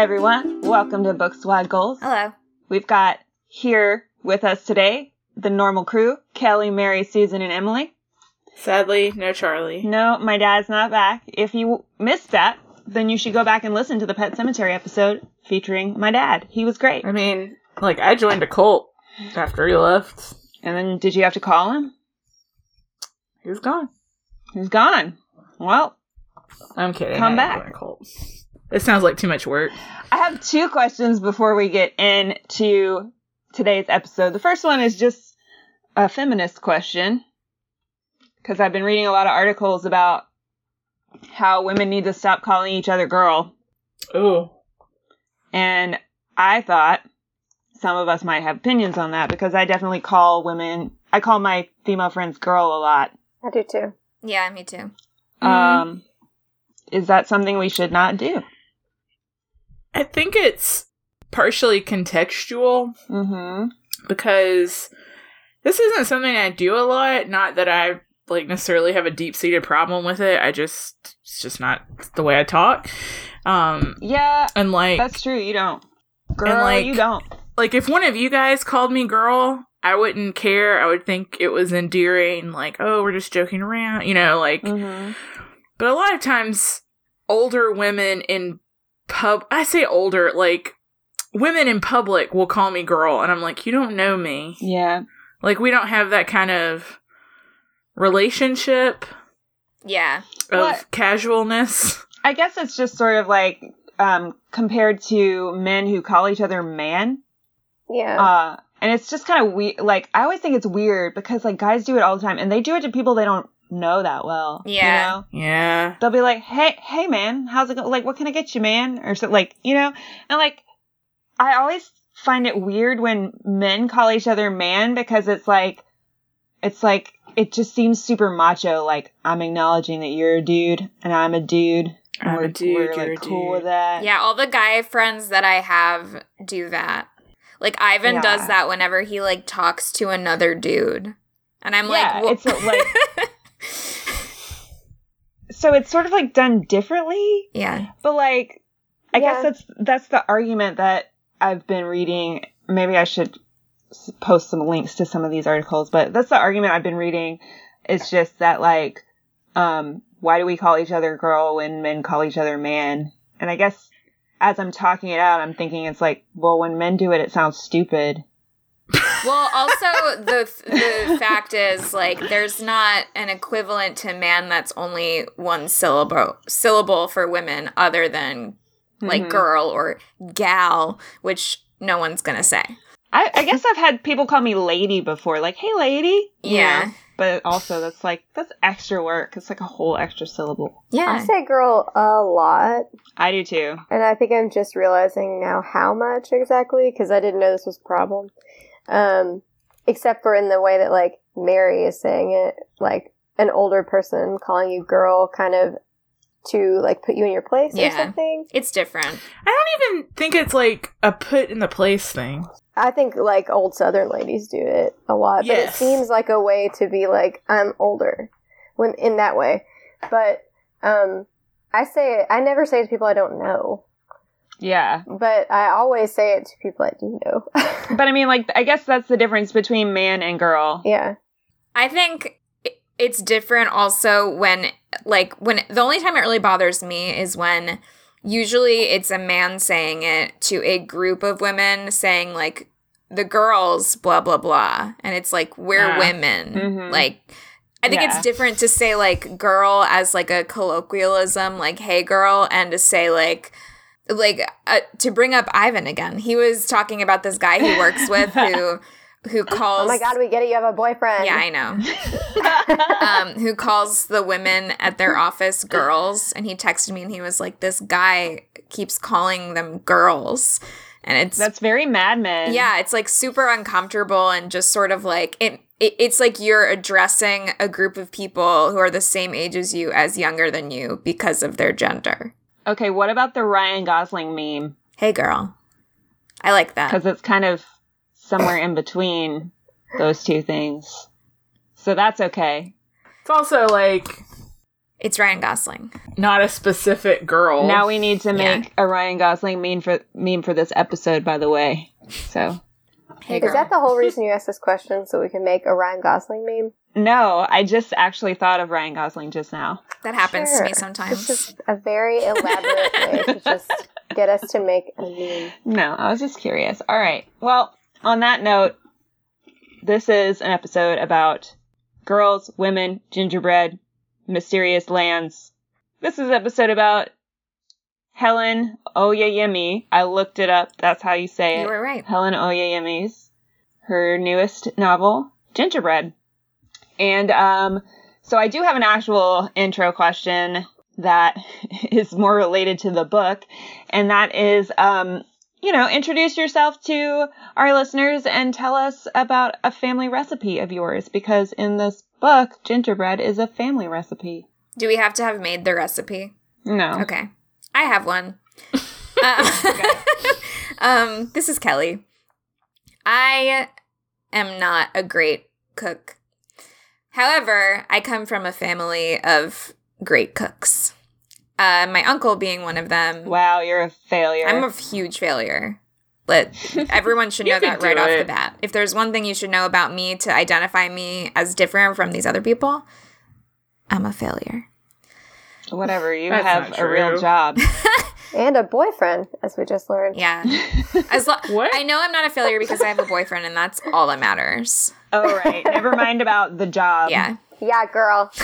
everyone. Welcome to Book Squad Goals. Hello. We've got here with us today the normal crew Kelly, Mary, Susan, and Emily. Sadly, no Charlie. No, my dad's not back. If you missed that, then you should go back and listen to the Pet Sematary episode featuring my dad. He was great. I mean, like, I joined a cult after he left. And then did you have to call him? He was gone. He's gone. Well, I'm kidding. Come I didn't back. Join. It sounds like too much work. I have two questions before we get into today's episode. The first one is just a feminist question because I've been reading a lot of articles about how women need to stop calling each other girl. Ooh. And I thought some of us might have opinions on that because I definitely call women, I call my female friends girl a lot. I do too. Yeah, me too. Um, is that something we should not do? I think it's partially contextual Mm-hmm. because this isn't something I do a lot. Not that I like necessarily have a deep seated problem with it. I just it's just not the way I talk. Um Yeah, and like that's true. You don't. Girl, like- you don't. like if one of you guys called me girl, I wouldn't care. I would think it was endearing, like, oh, we're just joking around, you know, like Mm-hmm. but a lot of times older women in pub I say older, like women in public will call me girl and I'm like, you don't know me. Yeah. Like we don't have that kind of relationship Yeah. of What? casualness. I guess it's just sort of like um, compared to men who call each other man. Yeah. Uh, and it's just kind of weird. Like, I always think it's weird because, like, guys do it all the time and they do it to people they don't know that well. Yeah. You know? Yeah. They'll be like, hey, hey, man, how's it going? Like, what can I get you, man? Or so, like, you know? And, like, I always find it weird when men call each other man because it's like, it's like, it just seems super macho. Like, I'm acknowledging that you're a dude and I'm a dude. and I'm we're, dude, We're, you're like, a cool dude. with that. Yeah, all the guy friends that I have do that. Like Ivan Yeah. does that whenever he like talks to another dude. And I'm Yeah, like, "Wha- it's like- So it's sort of like done differently. yeah. But like, I Yeah. guess that's that's the argument that I've been reading. Maybe I should post some links to some of these articles, but that's the argument I've been reading. It's just that like, um, why do we call each other girl when men call each other man? And I guess as I'm talking it out, I'm thinking it's like, well, when men do it, it sounds stupid. Well, also the the fact is like there's not an equivalent to man that's only one syllable syllable for women other than like Mhm. girl or gal, which no one's gonna say. I, I guess I've had people call me lady before, like, hey, lady. you Yeah. But also, that's like, that's extra work. It's like a whole extra syllable. Yeah. I say girl a lot, I do too. and I think I'm just realizing now how much exactly because I didn't know this was a problem. Um, except for in the way that like Mary is saying it, like an older person calling you girl, kind of to like put you in your place or something. It's different. I don't even think it's like a put in the place thing. I think like old Southern ladies do it a lot, but it seems like a way to be like I'm older when in that way. But um, I say it. I never say it to people I don't know, Yeah. but I always say it to people I do know. But I mean, like, I guess that's the difference between man and girl. yeah, I think it's different also when, like, when the only time it really bothers me is when usually it's a man saying it to a group of women saying, like, the girls, blah, blah, blah. And it's like, we're Ah. women. Mhm. Like, I think Yeah. it's different to say, like, girl as, like, a colloquialism, like, hey, girl, and to say, like, like uh, to bring up Ivan again. He was talking about this guy he works with who who calls Oh my god, we get it. You have a boyfriend. yeah, I know. um, who calls the women at their office girls. And he texted me and he was like, This guy keeps calling them girls. And it's, That's very Mad Men. yeah, it's like super uncomfortable and just sort of like, it, it, it's like you're addressing a group of people who are the same age as you as younger than you because of their gender. Okay, what about the Ryan Gosling meme? Hey, girl. I like that. Because it's kind of somewhere in between those two things. So that's okay. It's also like It's Ryan Gosling. Not a specific girl. Now we need to Yeah. make a Ryan Gosling meme for meme for this episode. By the way, so Hey, Is girl. that the whole reason you asked this question so we can make a Ryan Gosling meme? no, I just actually thought of Ryan Gosling just now. that happens to me sometimes. This is a very elaborate way to just get us to make a meme. No, I was just curious. All right. Well, on that note, this is an episode about girls, women, gingerbread, mysterious lands. This is an episode about Helen Oyeyemi. I looked it up. That's how you say it. you were right. Helen Oyeyemi's her newest novel, Gingerbread. And um, so I do have an actual intro question that is more related to the book, and that is, um, you know, introduce yourself to our listeners and tell us about a family recipe of yours, because in this book, gingerbread is a family recipe. Do we have to have made the recipe? No. Okay. I have one. Uh, um, this is Kelly. I am not a great cook. However, I come from a family of great cooks. Uh, my uncle being one of them. Wow, you're a failure. I'm a huge failure. But everyone should know that right do off the bat. If there's one thing you should know about me to identify me as different from these other people, I'm a failure. Whatever, you That's have a real job. And a boyfriend, as we just learned. Yeah. As lo- What? I know I'm not a failure because I have a boyfriend and that's all that matters. oh, right. Never mind about the job. Yeah. Yeah, girl.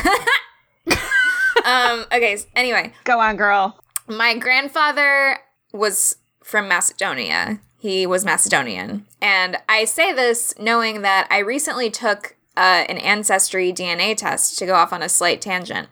Um okay, s- anyway, Go on, girl. my grandfather was from Macedonia. He was Macedonian. And I say this knowing that I recently took uh, an ancestry DNA test to go off on a slight tangent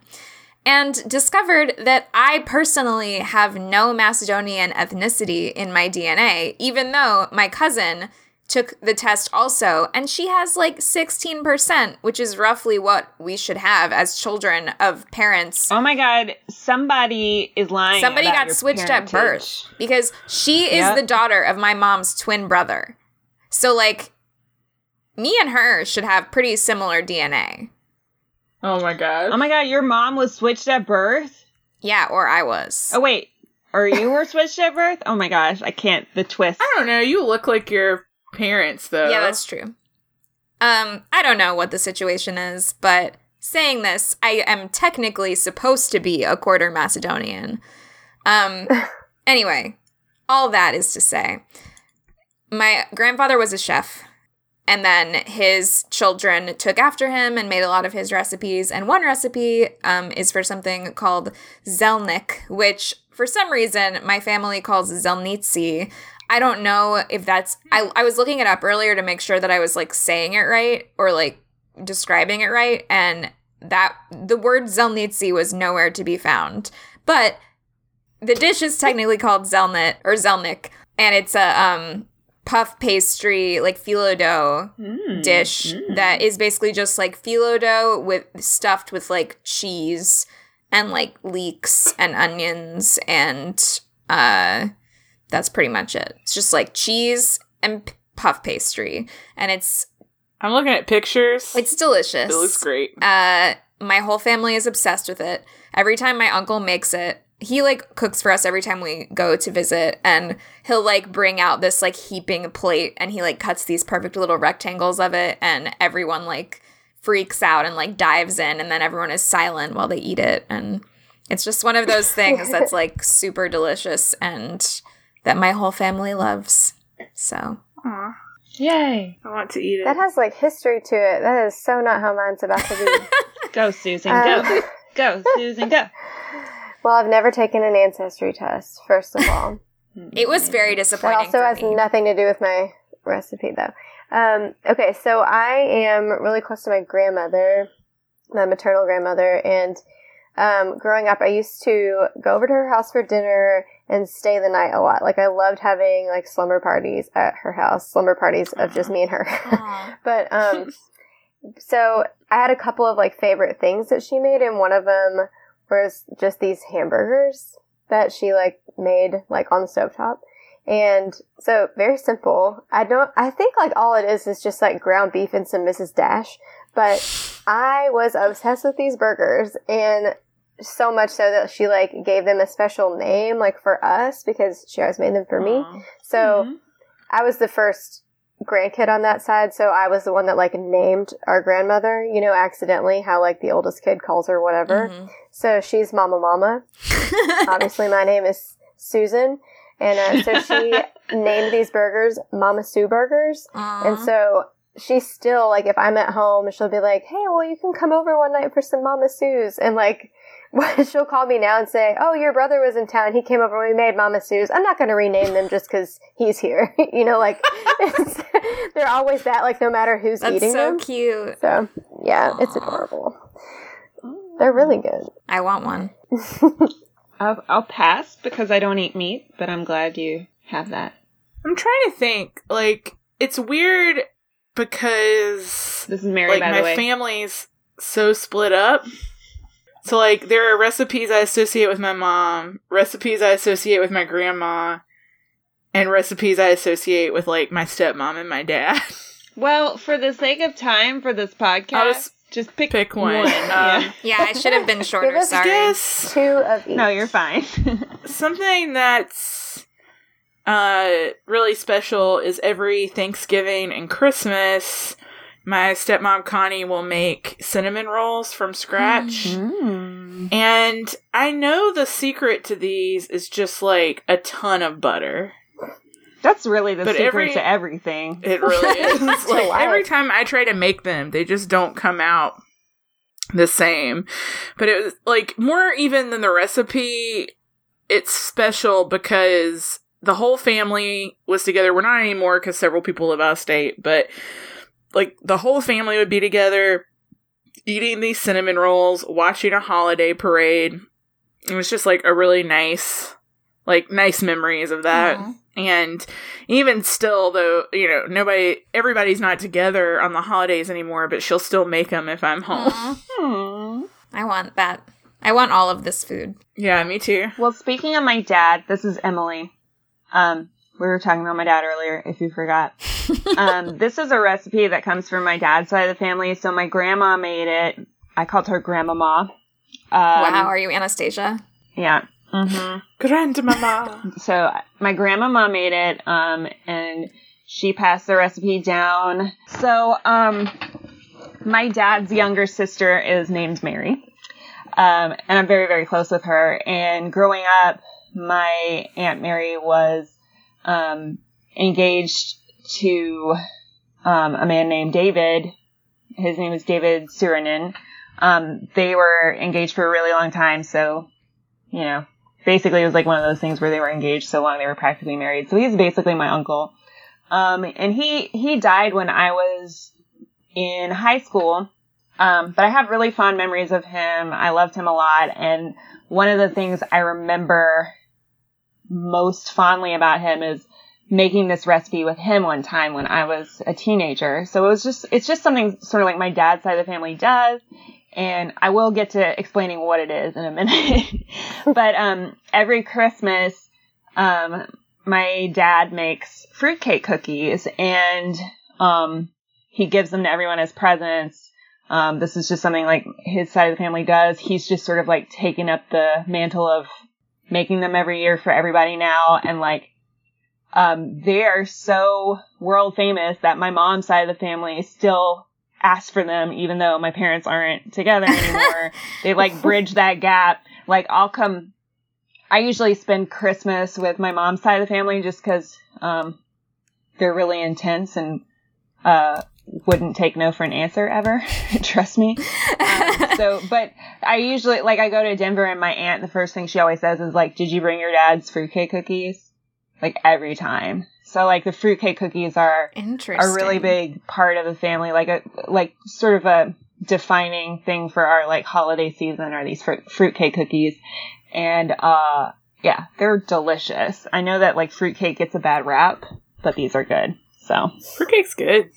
and discovered that I personally have no Macedonian ethnicity in my DNA, even though my cousin took the test also, and she has like 16%, which is roughly what we should have as children of parents Oh my god, somebody is lying. Somebody got switched at birth because she is Yep. the daughter of my mom's twin brother. So, like, me and her should have pretty similar DNA. Oh my god. Oh my god, your mom was switched at birth? Yeah, or I was. Oh wait, or you were switched at birth? Oh my gosh, I can't. The twist. I don't know. You look like your parents, though. yeah, that's true. Um, I don't know what the situation is, but saying this, I am technically supposed to be a quarter Macedonian. Um, anyway, all that is to say, my grandfather was a chef, and then his children took after him and made a lot of his recipes. And one recipe um, is for something called zelnik, which for some reason my family calls zelnitsi. I don't know if that's. I, I was looking it up earlier to make sure that I was like saying it right or like describing it right, and that the word zelnitsi was nowhere to be found. But the dish is technically called zelnit or zelnik, and it's a um puff pastry like phyllo dough Mm. dish that is basically just like phyllo dough with stuffed with like cheese and like leeks and onions and uh that's pretty much it. It's just like cheese and p- puff pastry and it's I'm looking at pictures. it's delicious. it looks great. Uh, my whole family is obsessed with it. Every time my uncle makes it, he like cooks for us every time we go to visit, and he'll like bring out this like heaping plate, and he like cuts these perfect little rectangles of it, and everyone like freaks out and like dives in, and then everyone is silent while they eat it, and it's just one of those things that's like super delicious and that my whole family loves. So Aw, Yay. I want to eat it. That has like history to it. That is so not how mine's about to be. Go, Susan. Um, Go. Go, Susan. Go. well, I've never taken an ancestry test, first of all. it was very That disappointing. also for has me. nothing to do with my recipe, though. Um, okay, so I am really close to my grandmother, my maternal grandmother, and um, growing up, I used to go over to her house for dinner and stay the night a lot. Like, I loved having like slumber parties at her house, slumber parties of just me and her. But um, so I had a couple of like favorite things that she made, and one of them was just these hamburgers that she like made like on the stovetop. And so very simple. I don't I think like all it is is just like ground beef and some Mrs. Dash. But I was obsessed with these burgers and so much so that she like gave them a special name like for us because she always made them for me. Aw. So Mhm. I was the first grandkid on that side, so I was the one that like named our grandmother, you know, accidentally how like the oldest kid calls her whatever. Mhm. So she's Mama Mama. Obviously my name is Susan. And uh, so she named these burgers Mama Sue burgers. Aw. And so she's still like, if I'm at home, she'll be like, "Hey, well, you can come over one night for some Mama Sue's," and like, she'll call me now and say, "Oh, your brother was in town. He came over. And We made Mama Sue's." I'm not going to rename them just because he's here. you know, like it's, they're always that. Like, no matter who's That's eating so them. cute. So yeah, it's Aw. adorable. They're really good. I want one. I'll, I'll pass because I don't eat meat, but I'm glad you have that. I'm trying to think. Like, it's weird because This is Mary, like by my the way. family's so split up. So like there are recipes I associate with my mom, recipes I associate with my grandma, and recipes I associate with like my stepmom and my dad. well, for the sake of time for this podcast, I'll just just pick, pick one. one. Um, yeah. Yeah, I should have been shorter. us- Sorry. guess Two of each. No, you're fine. something that's uh really special is every Thanksgiving and Christmas my stepmom Connie will make cinnamon rolls from scratch. Mm. And I know the secret to these is just like a ton of butter. That's really the But secret every- to everything. It really is. Like life. every time I try to make them, they just don't come out the same. But it was like more even than the recipe, it's special because the whole family was together. We're not anymore because several people live out of state, but like the whole family would be together eating these cinnamon rolls, watching a holiday parade. It was just like a really nice, like nice memories of that. Aw. And even still, though, you know, nobody, everybody's not together on the holidays anymore, but she'll still make them if I'm home. Aw. I want that. I want all of this food. Yeah, me too. Well, speaking of my dad, this is Emily. Um, we were talking about my dad earlier, if you forgot. um, this is a recipe that comes from my dad's side of the family. So my grandma made it. I called her Grandmama. Um, wow, are you Anastasia? Yeah. hmm Grandmama. So my grandmama made it, um, and she passed the recipe down. So, um, my dad's younger sister is named Mary. Um, and I'm very, very close with her. And growing up, my Aunt Mary was, um, engaged to, um, a man named David. His name is David Suranin. Um, they were engaged for a really long time, so, you know, basically it was like one of those things where they were engaged so long they were practically married. So he's basically my uncle. Um, and he, he died when I was in high school. Um, but I have really fond memories of him. I loved him a lot. And one of the things I remember most fondly about him is making this recipe with him one time when I was a teenager. So it was just, it's just something sort of like my dad's side of the family does. And I will get to explaining what it is in a minute. but, um, every Christmas, um, my dad makes fruitcake cookies and, um, he gives them to everyone as presents. Um, this is just something like his side of the family does. He's just sort of like taking up the mantle of making them every year for everybody now. And like, um, they are so world famous that my mom's side of the family still asks for them, even though my parents aren't together anymore. they like bridge that gap. Like I'll come, I usually spend Christmas with my mom's side of the family just cause, um, they're really intense and, uh, wouldn't take no for an answer ever. Trust me. Um, so, but I usually, like, I go to Denver and my aunt, the first thing she always says is, like, did you bring your dad's fruitcake cookies? Like, every time. So, like, the fruitcake cookies are a really big part of the family, like a, like, sort of a defining thing for our, like, holiday season are these fruit, fruitcake cookies. And, uh, yeah, they're delicious. I know that, like, fruitcake gets a bad rap, but these are good. So, Fruitcake's good.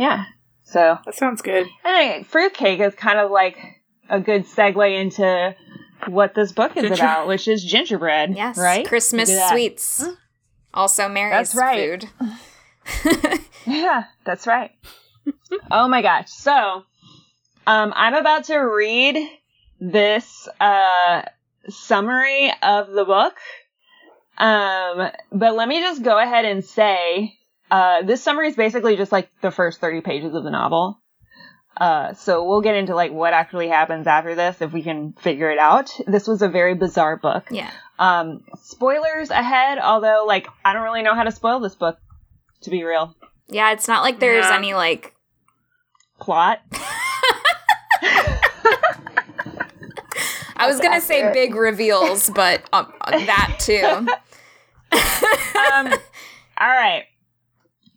Yeah. So, That sounds good. Anyway, fruitcake is kind of like a good segue into what this book is Ginger- about, which is gingerbread. Yes. Right? Christmas Look at sweets. Also Mary's That's right. food. Yeah, that's right. oh my gosh. So, um, I'm about to read this uh, summary of the book. Um, but let me just go ahead and say, uh, this summary is basically just like the first 30 pages of the novel. Uh, so we'll get into like what actually happens after this if we can figure it out. This was a very bizarre book. Yeah. Um, spoilers ahead, although like I don't really know how to spoil this book, to be real. Yeah, it's not like there's Yeah. any like Plot. I was gonna say big reveals, but um, that too. um, all right.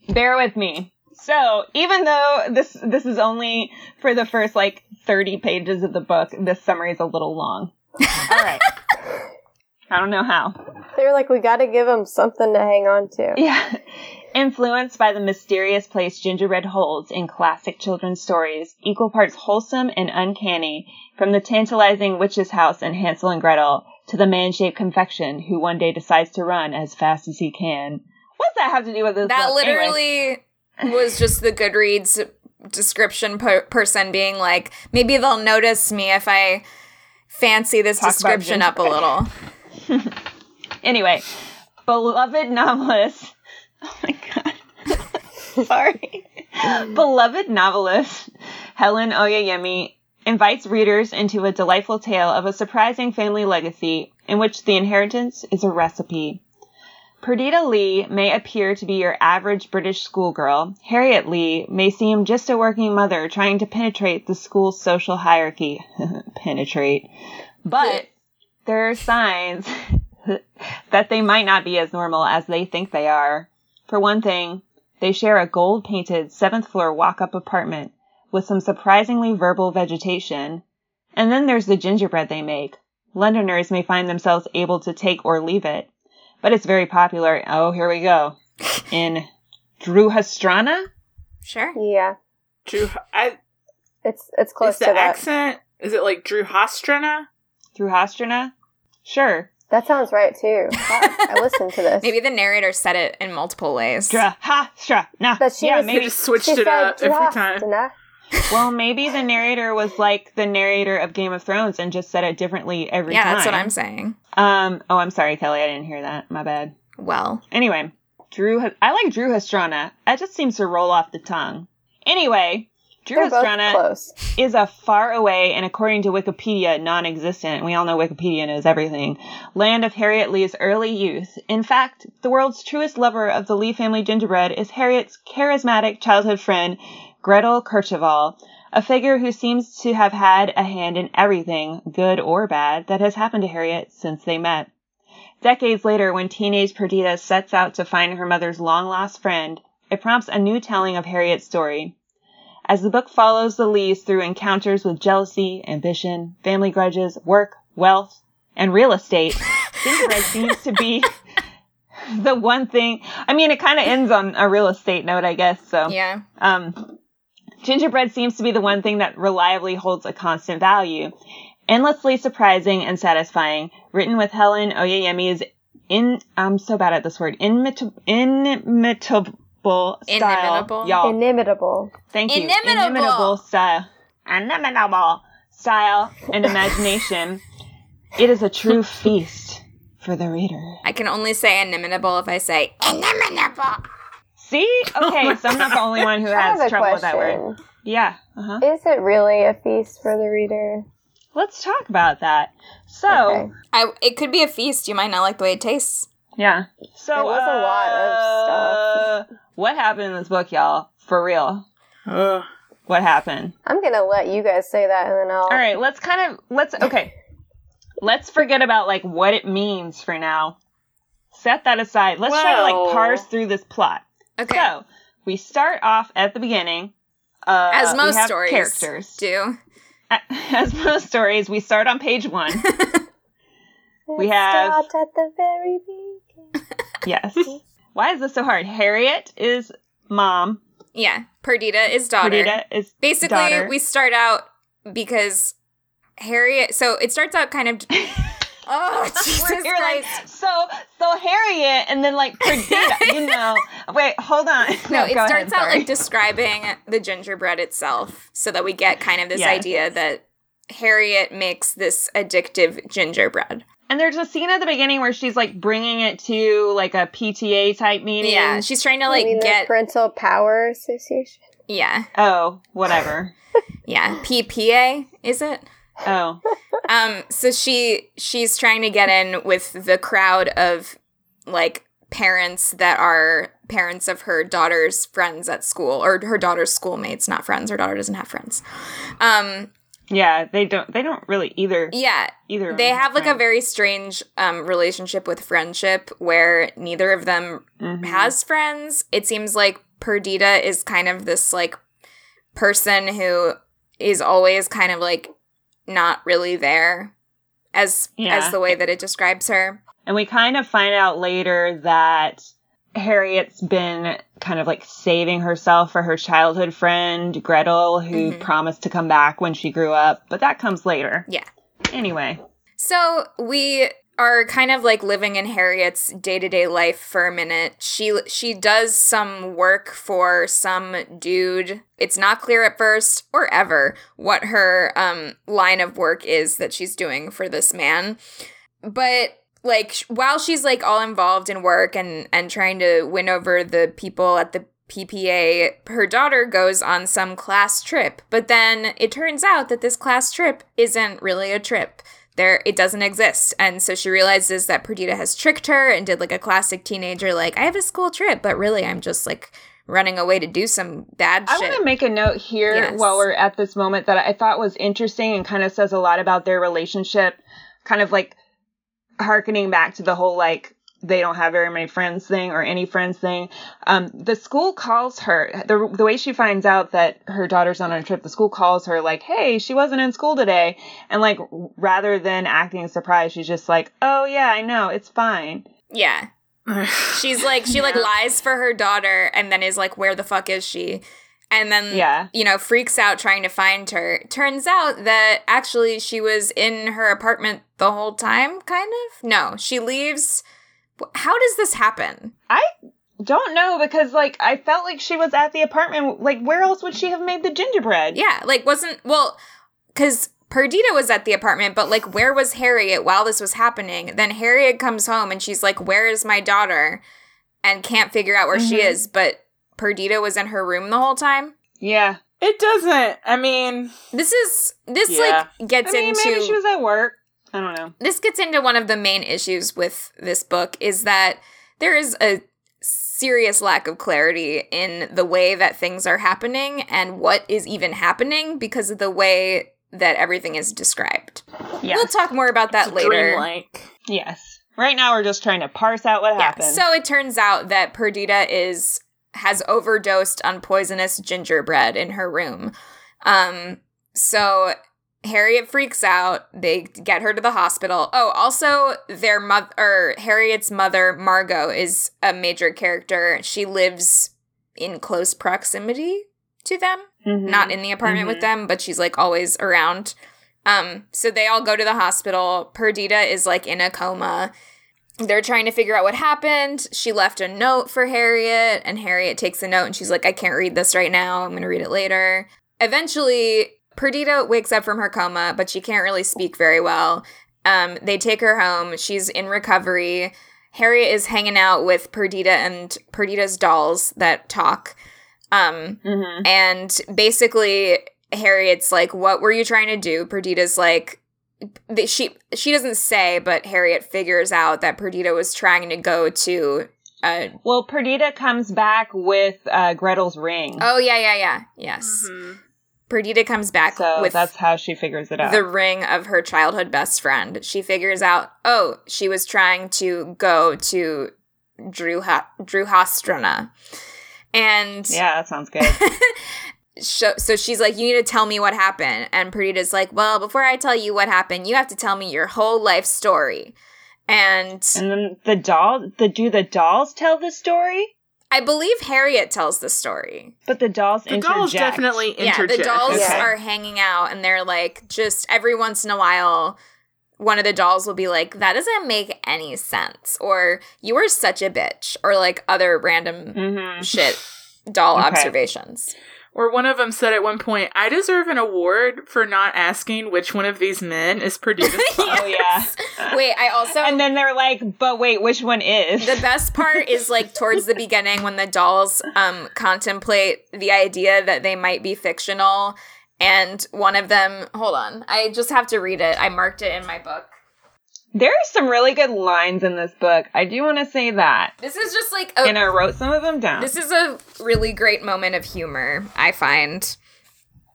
Bear with me. So, even though this this is only for the first like 30 pages of the book, this summary is a little long. All right. I don't know how. They were like, we got to give them something to hang on to. Yeah. Influenced by the mysterious place Gingerbread holds in classic children's stories, equal parts wholesome and uncanny, from the tantalizing witch's house in Hansel and Gretel to the man-shaped confection who one day decides to run as fast as he can. What's that have to do with this? That book? Anyway. literally was just the Goodreads description per- person being like, maybe they'll notice me if I fancy this Talk description up a little. Anyway, beloved novelist. Oh my god. Sorry. beloved novelist Helen Oyeyemi invites readers into a delightful tale of a surprising family legacy in which the inheritance is a recipe. Perdita Lee may appear to be your average British schoolgirl. Harriet Lee may seem just a working mother trying to penetrate the school's social hierarchy. penetrate. But there are signs that they might not be as normal as they think they are. For one thing, they share a gold painted seventh floor walk up apartment with some surprisingly verbal vegetation. And then there's the gingerbread they make. Londoners may find themselves able to take or leave it, but it's very popular. Oh, here we go. In Druhastrana? Sure. Yeah, Drew, I, it's it's close is to the that. accent? Is it like Drew Hostrana? Druhastrana? Sure. That sounds right too. I, I listened to this. Maybe the narrator said it in multiple ways. Druhastrana. But she yeah, was- They maybe. just switched She it said up every "Draft," time. Well, maybe the narrator was like the narrator of Game of Thrones and just said it differently every yeah, time. Yeah, that's what I'm saying. Um. Oh, I'm sorry, Kelly. I didn't hear that. My bad. Well, Anyway, Drew. I like Drew Hastrana. That just seems to roll off the tongue. Anyway, Drew Hastrana is a far away and, according to Wikipedia, non-existent. We all know Wikipedia knows everything. Land of Harriet Lee's early youth. In fact, the world's truest lover of the Lee family gingerbread is Harriet's charismatic childhood friend, Gretel Kercheval, a figure who seems to have had a hand in everything, good or bad, that has happened to Harriet since they met. Decades later, when teenage Perdita sets out to find her mother's long-lost friend, it prompts a new telling of Harriet's story. As the book follows the Lees through encounters with jealousy, ambition, family grudges, work, wealth, and real estate, gingerbread seems to be the one thing. I mean, it kind of ends on a real estate note, I guess. So, yeah. um, gingerbread seems to be the one thing that reliably holds a constant value. Endlessly surprising and satisfying, written with Helen Oyeyemi's in, I'm so bad at this word, inimitable, inimitable style. Inimitable? Y'all. Inimitable. Thank you. Inimitable. Inimitable style. Inimitable style and imagination. it is a true feast for the reader. I can only say inimitable if I say inimitable. See? Okay, so I'm not the only one who has a trouble with that word. Yeah. Uh-huh. Is it really a feast for the reader? Let's talk about that. So, Okay. I, it could be a feast. You might not like the way it tastes. yeah. So There was a lot of uh, What happened in this book, y'all? For real. Ugh. What happened? I'm gonna let you guys say that, and then I'll. All right, let's kind of let's okay. Let's forget about like what it means for now. Set that aside. Let's try to like parse through this plot. Okay. So we start off at the beginning. Uh, As most stories characters. do. As most stories, we start on page one. we have- start at the very beginning. yes. Why is this so hard? Harriet is mom. Yeah. Perdita is daughter. Perdita is Basically, daughter. we start out because Harriet. So it starts out kind of. oh Jesus We're here like, so so Harriet and then like Perdita, you know. Wait, hold on. no, it starts ahead, out sorry. like describing the gingerbread itself, so that we get kind of this Yes. idea that Harriet makes this addictive gingerbread. And there's a scene at the beginning where she's like bringing it to like a PTA type meeting. Yeah, she's trying to I like mean, the get Parental Power Association. yeah, Oh, whatever. yeah, PPA is it? Oh. Um, so she she's trying to get in with the crowd of like parents that are parents of her daughter's friends at school or her daughter's schoolmates, not friends. Her daughter doesn't have friends. Um, Yeah, they don't they don't really either yeah, either. they have like a very strange um relationship with friendship where neither of them Mhm. has friends. It seems like Perdita is kind of this like person who is always kind of like not really there as Yeah. as the way that it describes her. And we kind of find out later that Harriet's been kind of like saving herself for her childhood friend, Gretel, who Mhm. promised to come back when she grew up, but that comes later. Yeah. Anyway. So we are kind of like living in Harriet's day-to-day life for a minute. She she does some work for some dude. It's not clear at first or ever what her um line of work is that she's doing for this man. But like while she's like all involved in work and and trying to win over the people at the PPA, her daughter goes on some class trip. But then it turns out that this class trip isn't really a trip there it doesn't exist and so she realizes that perdita has tricked her and did like a classic teenager like i have a school trip but really i'm just like running away to do some bad shit. I shit want to make a note here Yes. while we're at this moment that I thought was interesting and kind of says a lot about their relationship, kind of like harkening back to the whole like they don't have very many friends thing or any friends thing. Um, the school calls her the the way she finds out that her daughter's on a trip. The school calls her like, "Hey, she wasn't in school today," and like rather than acting surprised, she's just like, "Oh yeah, I know, it's fine." yeah she's like she like lies for her daughter and then is like where the fuck is she and then Yeah. you know freaks out trying to find her turns out that actually she was in her apartment the whole time kind of no she leaves how does this happen I don't know because like I felt like she was at the apartment. Like where else would she have made the gingerbread? Yeah, like wasn't well cuz Perdita was at the apartment, but like where was Harriet while this was happening? Then Harriet comes home and she's like, "Where is my daughter?" and can't figure out where she Mhm. is, but Perdita was in her room the whole time. Yeah. It doesn't. I mean, This is this Yeah. like gets I mean, into maybe she was at work. I don't know. this gets into one of the main issues with this book is that there is a serious lack of clarity in the way that things are happening and what is even happening because of the way that everything is described. Yeah. We'll talk more about that it's later. dreamlike. Yes. Right now we're just trying to parse out what Yeah. happened. So it turns out that Perdita is has overdosed on poisonous gingerbread in her room. Um so Harriet freaks out. They get her to the hospital. Oh, also their mother or Harriet's mother Margot is a major character. She lives in close proximity to them Mhm. not in the apartment with Mhm. them, but she's like always around. Um, so they all go to the hospital. Perdita is like in a coma. They're trying to figure out what happened. She left a note for Harriet, and Harriet takes the note and she's like, I can't read this right now. I'm gonna read it later. Eventually, Perdita wakes up from her coma, but she can't really speak very well. Um, they take her home. She's in recovery. Harriet is hanging out with Perdita and Perdita's dolls that talk. Um, Mhm. and basically, Harriet's like, "What were you trying to do?" Perdita's like, she she doesn't say, but Harriet figures out that Perdita was trying to go to. Uh, Well, Perdita comes back with uh, Gretel's ring. oh yeah, yeah, yeah, yes. Mhm. Perdita comes back so with that's how she figures it out. the ring of her childhood best friend. She figures out, oh, she was trying to go to Drew ha- Drew Hastrana. And yeah, that sounds good. so, so she's like, You need to tell me what happened. And Perdita's like, Well, before I tell you what happened, you have to tell me your whole life story. And and then the doll, the do the dolls tell the story? I believe Harriet tells the story. But the dolls The interject. dolls definitely Yeah, the dolls Okay. are hanging out and they're like, just every once in a while, one of the dolls will be like, That doesn't make any sense. Or you are such a bitch. Or like other random Mhm. shit doll Okay. observations. Or one of them said at one point, "I deserve an award for not asking which one of these men is Perdita's father." Oh yeah. Wait, I also And then they're like, but wait, which one is? the best part is like towards the beginning when the dolls um contemplate the idea that they might be fictional and one of them hold on i just have to read it i marked it in my book There are some really good lines in this book. I do want to say that. this is just like a, And I wrote some of them down. This is a really great moment of humor, I find.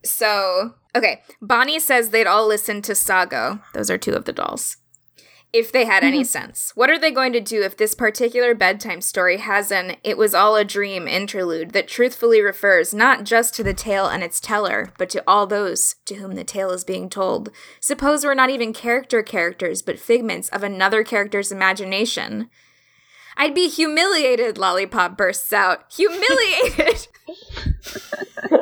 So, okay, Bonnie says they'd all listen to Sago. Those are two of the dolls. If they had any sense. What are they going to do if this particular bedtime story has an it was all a dream interlude that truthfully refers not just to the tale and its teller, but to all those to whom the tale is being told? Suppose we're not even character characters, but figments of another character's imagination. I'd be humiliated, Lollipop bursts out. Humiliated!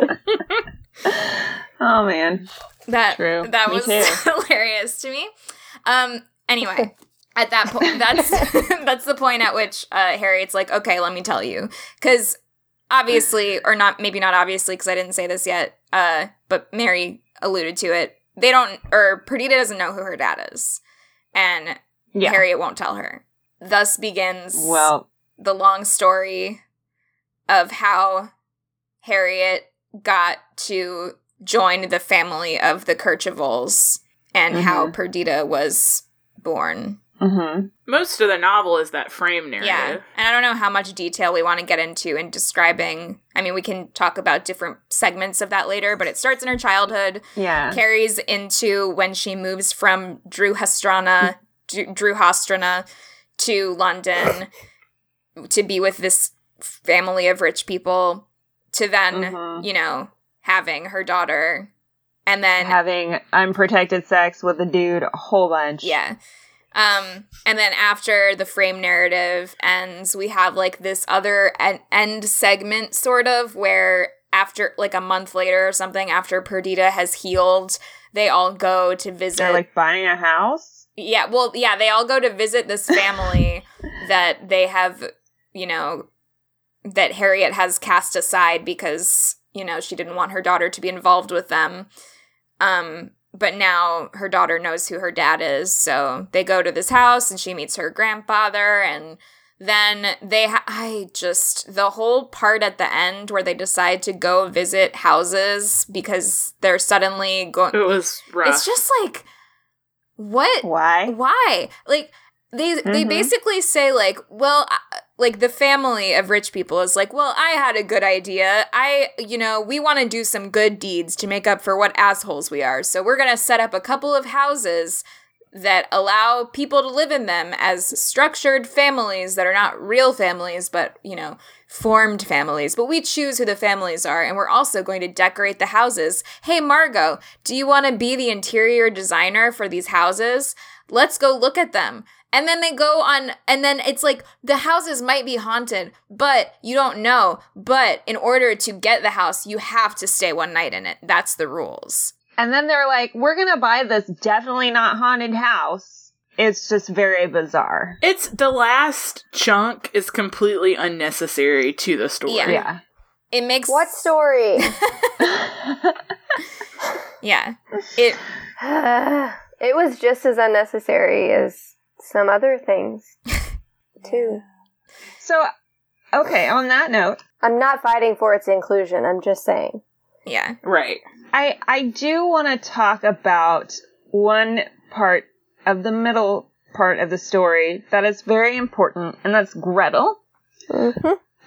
oh man. that True. that Me was too. hilarious to me. Um anyway, at that point that's that's the point at which uh Harriet's like, "Okay, let me tell you." Cuz obviously or not maybe not obviously cuz I didn't say this yet, uh but Mary alluded to it. They don't or Perdita doesn't know who her dad is. And Yeah. Harriet won't tell her. Thus begins Well, the long story of how Harriet got to join the family of the Kerchevals and how Mhm. Perdita was born. hmm Most of the novel is that frame narrative. Yeah. And I don't know how much detail we want to get into in describing. I mean, we can talk about different segments of that later, but it starts in her childhood, yeah. carries into when she moves from Drew Hastrana, Drew Drew Hastrana to London to be with this family of rich people to then, Mhm. you know, having her daughter and then Having unprotected sex with a dude a whole bunch. yeah. Um, and then after the frame narrative ends, we have like this other en- end segment, sort of, where after like a month later or something, after Perdita has healed, they all go to visit. They're like buying a house. yeah, well, yeah, they all go to visit this family that they have, you know, that Harriet has cast aside because you know she didn't want her daughter to be involved with them. Um, but now her daughter knows who her dad is, so they go to this house and she meets her grandfather and then they ha- I just the whole part at the end where they decide to go visit houses because they're suddenly going It was rough. It's just like what Why? why like they they Mhm. basically say like well like the family of rich people is like well i had a good idea. I you know we want to do some good deeds to make up for what assholes we are. So we're going to set up a couple of houses that allow people to live in them as structured families that are not real families but you know formed families. But we choose who the families are and we're also going to decorate the houses. Hey margot do you want to be the interior designer for these houses? Let's go look at them and then they go on and then it's like the houses might be haunted but you don't know but in order to get the house you have to stay one night in it that's the rules And then they're like, we're gonna buy this definitely not haunted house. It's just very bizarre. It's the last chunk is completely unnecessary to the story. Yeah. Yeah. it makes What story? yeah it it was just as unnecessary as some other things, too. so, okay, on that note, I'm not fighting for its inclusion. I'm just saying. yeah Right. I I do want to talk about one part of the middle part of the story that is very important, and that's Gretel. hmm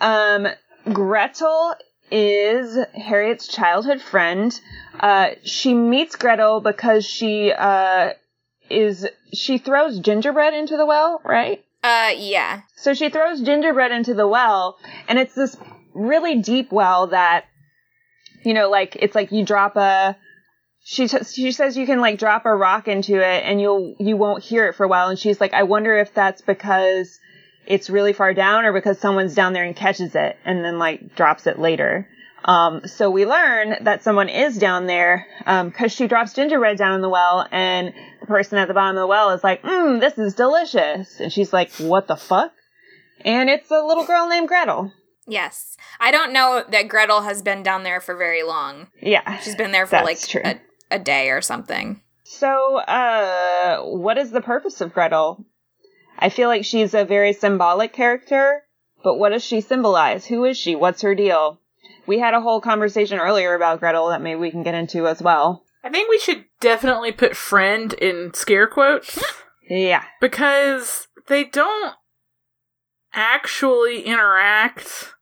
Um, Gretel is Harriet's childhood friend. Uh, she meets Gretel because she uh is she throws gingerbread into the well, right? uh yeah So she throws gingerbread into the well, and it's this really deep well that, you know, like it's like you drop a. She t- she says you can like drop a rock into it and you'll you won't hear it for a while, and she's like, I wonder if that's because it's really far down or because someone's down there and catches it and then like drops it later. Um, so we learn that someone is down there because she drops gingerbread down in the well, and the person at the bottom of the well is like, "Mmm, this is delicious," and she's like, "What the fuck?" And it's a little girl named Gretel. Yes. I don't know that Gretel has been down there for very long. Yeah. She's been there for like a, a day or something. So, uh, what is the purpose of Gretel? I feel like she's a very symbolic character, but what does she symbolize? Who is she? What's her deal? We had a whole conversation earlier about Gretel that maybe we can get into as well. I think we should definitely put friend in scare quotes Yeah. because they don't actually interact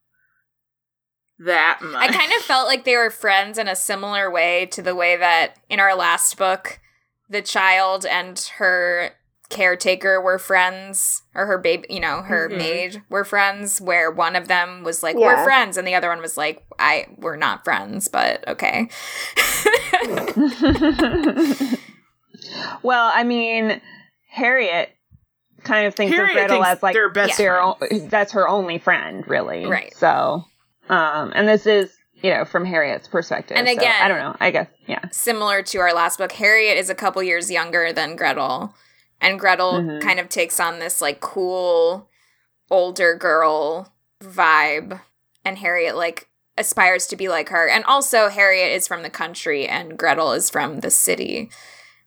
that much. I kind of felt like they were friends in a similar way to the way that in our last book, the child and her caretaker were friends, or her baby, you know, her Mhm. maid were friends, where one of them was like, Yeah. We're friends, and the other one was like, I we're not friends, but okay. well, I mean, Harriet kind of thinks Harriet of Gretel thinks as like their best their friend. own, that's her only friend, really. Right. So, um, and this is, you know, from Harriet's perspective. And so again- I don't know. I guess, yeah. Similar to our last book, Harriet is a couple years younger than Gretel. And Gretel Mhm. kind of takes on this like cool older girl vibe. And Harriet like aspires to be like her. And also Harriet is from the country and Gretel is from the city.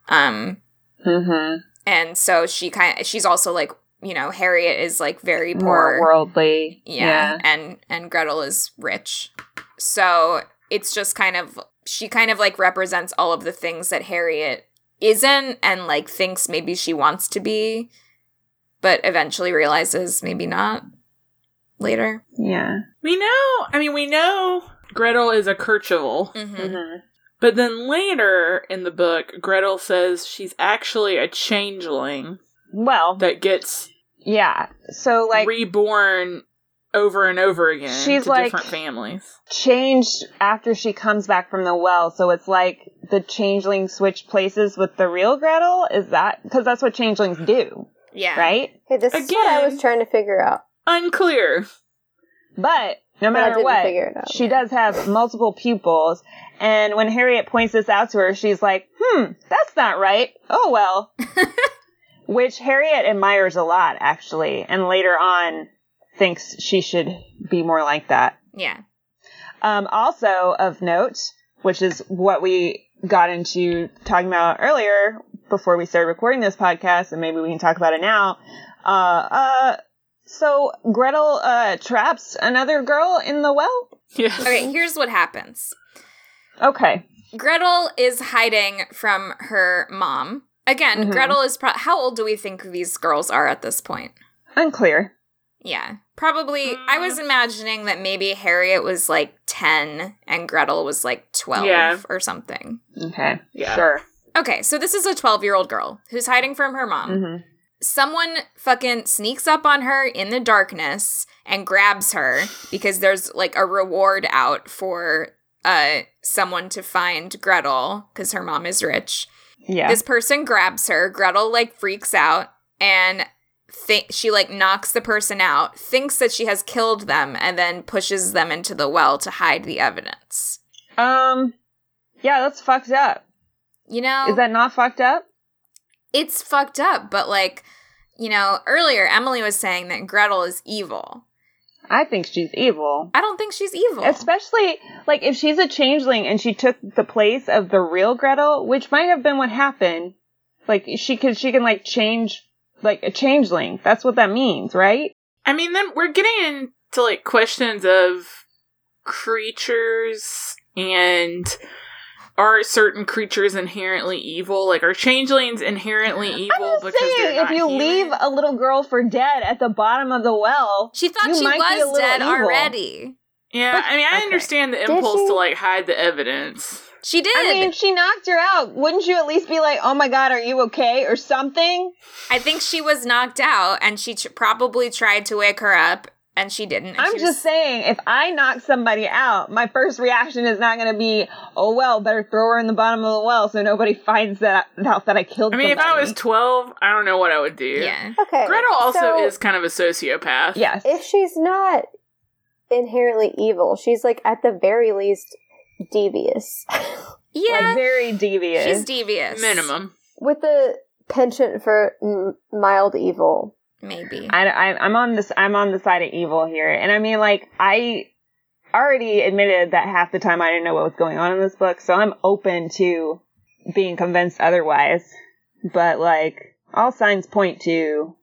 Um Mm-hmm. and so she kind of she's also like, you know, Harriet is like very poor. More worldly. yeah, and and Gretel is rich. So it's just kind of she kind of like represents all of the things that Harriet isn't and like thinks maybe she wants to be, but eventually realizes maybe not later. Yeah. we know. I mean, we know Gretel is a Kercheval, hmm Mm-hmm. but then later in the book, Gretel says she's actually a changeling Well, that gets yeah. So like reborn over and over again She's to like- different families. changed after she comes back from the well. So it's like the changeling switch places with the real Gretel. Is that because that's what changelings do, Yeah. right? Hey, this is what I was trying to figure out. Unclear. But no matter what, it out. she does have multiple pupils. And when Harriet points this out to her, she's like, "Hmm, that's not right. Oh well." Which Harriet admires a lot, actually, and later on thinks she should be more like that. Yeah. Um, also of note, which is what we got into talking about earlier before we started recording this podcast, and maybe we can talk about it now. Uh, uh, so Gretel uh, traps another girl in the well. Yes. Okay, here's what happens. Okay, Gretel is hiding from her mom. Again, Mhm. Gretel is pro- how old do we think these girls are at this point? unclear. Yeah. Probably I was Mm. imagining that maybe Harriet was like 10 and Gretel was like 12 Yeah. or something. Okay, Yeah. sure. Okay, so this is a 12-year-old girl who's hiding from her mom. hmm Someone fucking sneaks up on her in the darkness and grabs her because there's like a reward out for uh someone to find Gretel cuz her mom is rich. Yeah. This person grabs her. Gretel like freaks out and th- she like knocks the person out, thinks that she has killed them, and then pushes them into the well to hide the evidence. um, yeah, that's fucked up. You know, Is that not fucked up? it's fucked up, but like, you know, earlier Emily was saying that Gretel is evil. I think she's evil. I don't think she's evil. Especially like if she's a changeling and she took the place of the real Gretel, which might have been what happened. Like she can she can like change like a changeling. That's what that means, right? I mean, then we're getting into like questions of creatures and are certain creatures inherently evil? Like, are changelings inherently evil I'm just because saying, if you human? leave a little girl for dead at the bottom of the well, she thought you she might was dead evil. already. yeah, I mean, I Okay. understand the impulse to like hide the evidence. She did. I mean, she knocked her out. Wouldn't you at least be like, "Oh my god, are you okay?" or something? I think she was knocked out, and she tr- probably tried to wake her up, and she didn't. and I'm she just was- saying, if I knock somebody out, my first reaction is not going to be, "Oh well, better throw her in the bottom of the well so nobody finds that out that I killed." I mean, if I was 12, I don't know what I would do. Yeah. Okay. Gretel also so is kind of a sociopath. yes, If she's not inherently evil, she's like at the very least devious. Yeah. like very devious. she's devious. Minimum. With the penchant for m- mild evil. Maybe. I, I, I'm on this. I'm on the side of evil here, and I mean, like, I already admitted that half the time I didn't know what was going on in this book, so I'm open to being convinced otherwise. But like, all signs point to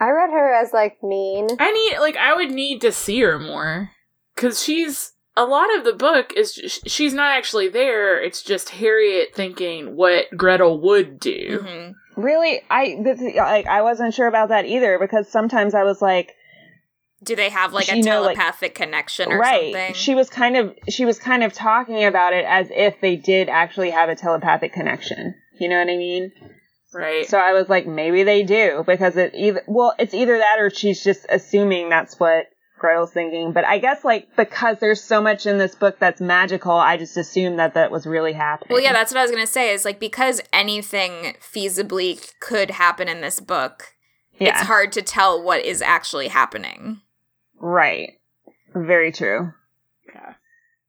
I read her as like mean. I need like I would need to see her more cuz she's a lot of the book is sh- she's not actually there. It's just Harriet thinking what Gretel would do. hmm really. I this, like I wasn't sure about that either because sometimes I was like, Do they have like a You know, like- telepathic connection or right. something? She was kind of she was kind of talking about it as if they did actually have a telepathic connection. You know what I mean? Right. So I was like, maybe they do because it either well, it's either that or she's just assuming that's what Gretel's thinking. But I guess like because there's so much in this book that's magical, I just assumed that that was really happening. Well, yeah, that's what I was gonna say. Is like because anything feasibly could happen in this book, yeah, it's hard to tell what is actually happening. right, very true. Yeah.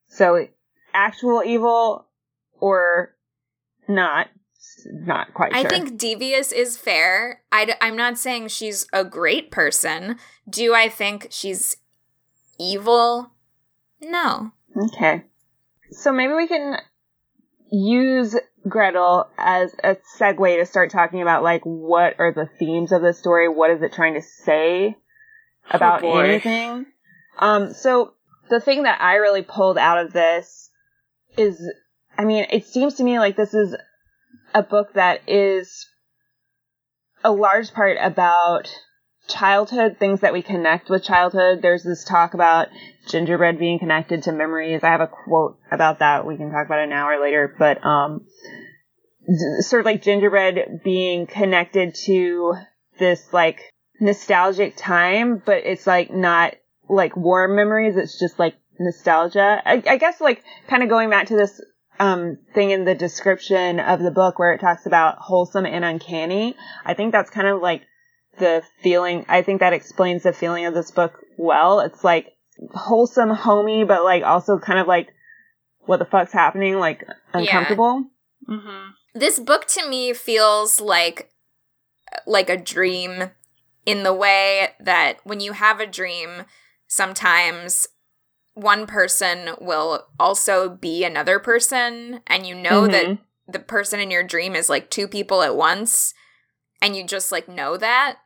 So actual evil or not, not quite I sure. think devious is fair. I, am not saying she's a great person. Do I think she's evil? No. Okay. So maybe we can use Gretel as a segue to start talking about like what are the themes of the story? What is it trying to say about Oh, anything? Um, so the thing that I really pulled out of this is, I mean, it seems to me like this is a book that is a large part about childhood, things that we connect with childhood. There's this talk about gingerbread being connected to memories. I have a quote about that. We can talk about it now or later, but, um, sort of like gingerbread being connected to this like nostalgic time, but it's like not like warm memories. It's just like nostalgia. I, I guess like kind of going back to this um, thing in the description of the book where it talks about wholesome and uncanny. I think that's kind of like the feeling. I think that explains the feeling of this book well. It's like wholesome, homey, but like also kind of like what the fuck's happening, like uncomfortable. Mm-hmm. This book to me feels like like a dream in the way that when you have a dream, sometimes one person will also be another person and you know that Mhm. the person in your dream is like two people at once and you just like know that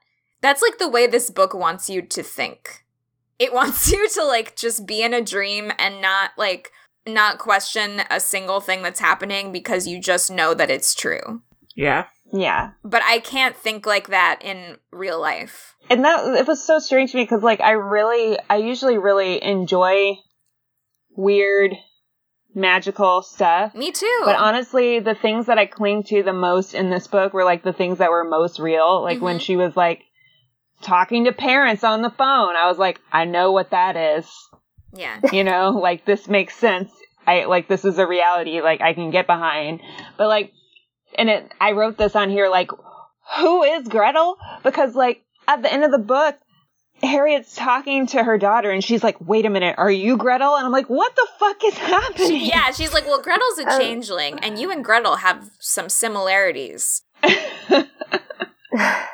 that's like the way this book wants you to think it wants you to like just be in a dream and not like not question a single thing that's happening because you just know that it's true Yeah. yeah. but i can't think like that in real life and that it was so strange to me because like I really I usually really enjoy weird magical stuff. me too But honestly, the things that I cling to the most in this book were like the things that were most real. Like when Mhm. she was like talking to parents on the phone, I was like, I know what that is. yeah You know, like this makes sense. I like this is a reality like I can get behind. But like and it I wrote this on here like who is Gretel? Because like at the end of the book Harriet's talking to her daughter and she's like, "Wait a minute, are you Gretel?" And I'm like, "What the fuck is happening?" yeah she's like well gretel's a Oh. changeling and you and gretel have some similarities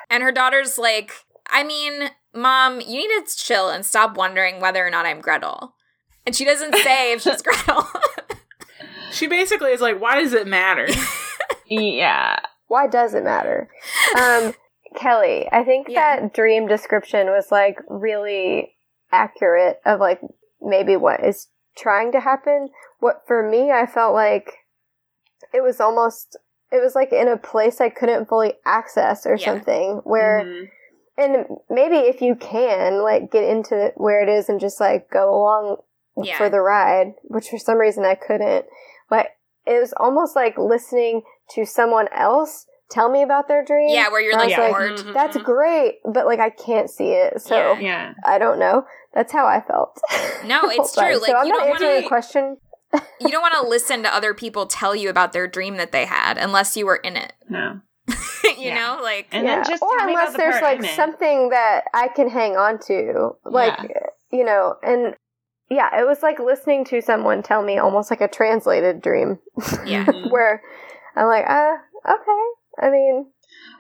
And her daughter's like, I mean, mom, you need to chill and stop wondering whether or not I'm Gretel. And she doesn't say if she's Gretel. She basically is like, why does it matter? yeah. Why does it matter? Um, Kelly, I think Yeah. that dream description was like really accurate of like maybe what is trying to happen. What for me, I felt like it was almost it was like in a place I couldn't fully access or Yeah. something where Mhm. And maybe if you can like get into where it is and just like go along Yeah. for the ride which for some reason i couldn't but it was almost like listening to someone else tell me about their dream yeah, where you're And I like was bored. Mhm. that's great but like i can't see it so Yeah. Yeah. i don't know that's how i felt No, it's whole time. true. so Like, i'm you not don't answering wanna- your question You don't want to listen to other people tell you about their dream that they had unless you were in it. No. you Yeah. know, like And then just or tell me about unless the there's like something that I can hang on to, like you know, and yeah, it was like listening to someone tell me almost like a translated dream, yeah. Where I'm like, uh, okay. I mean,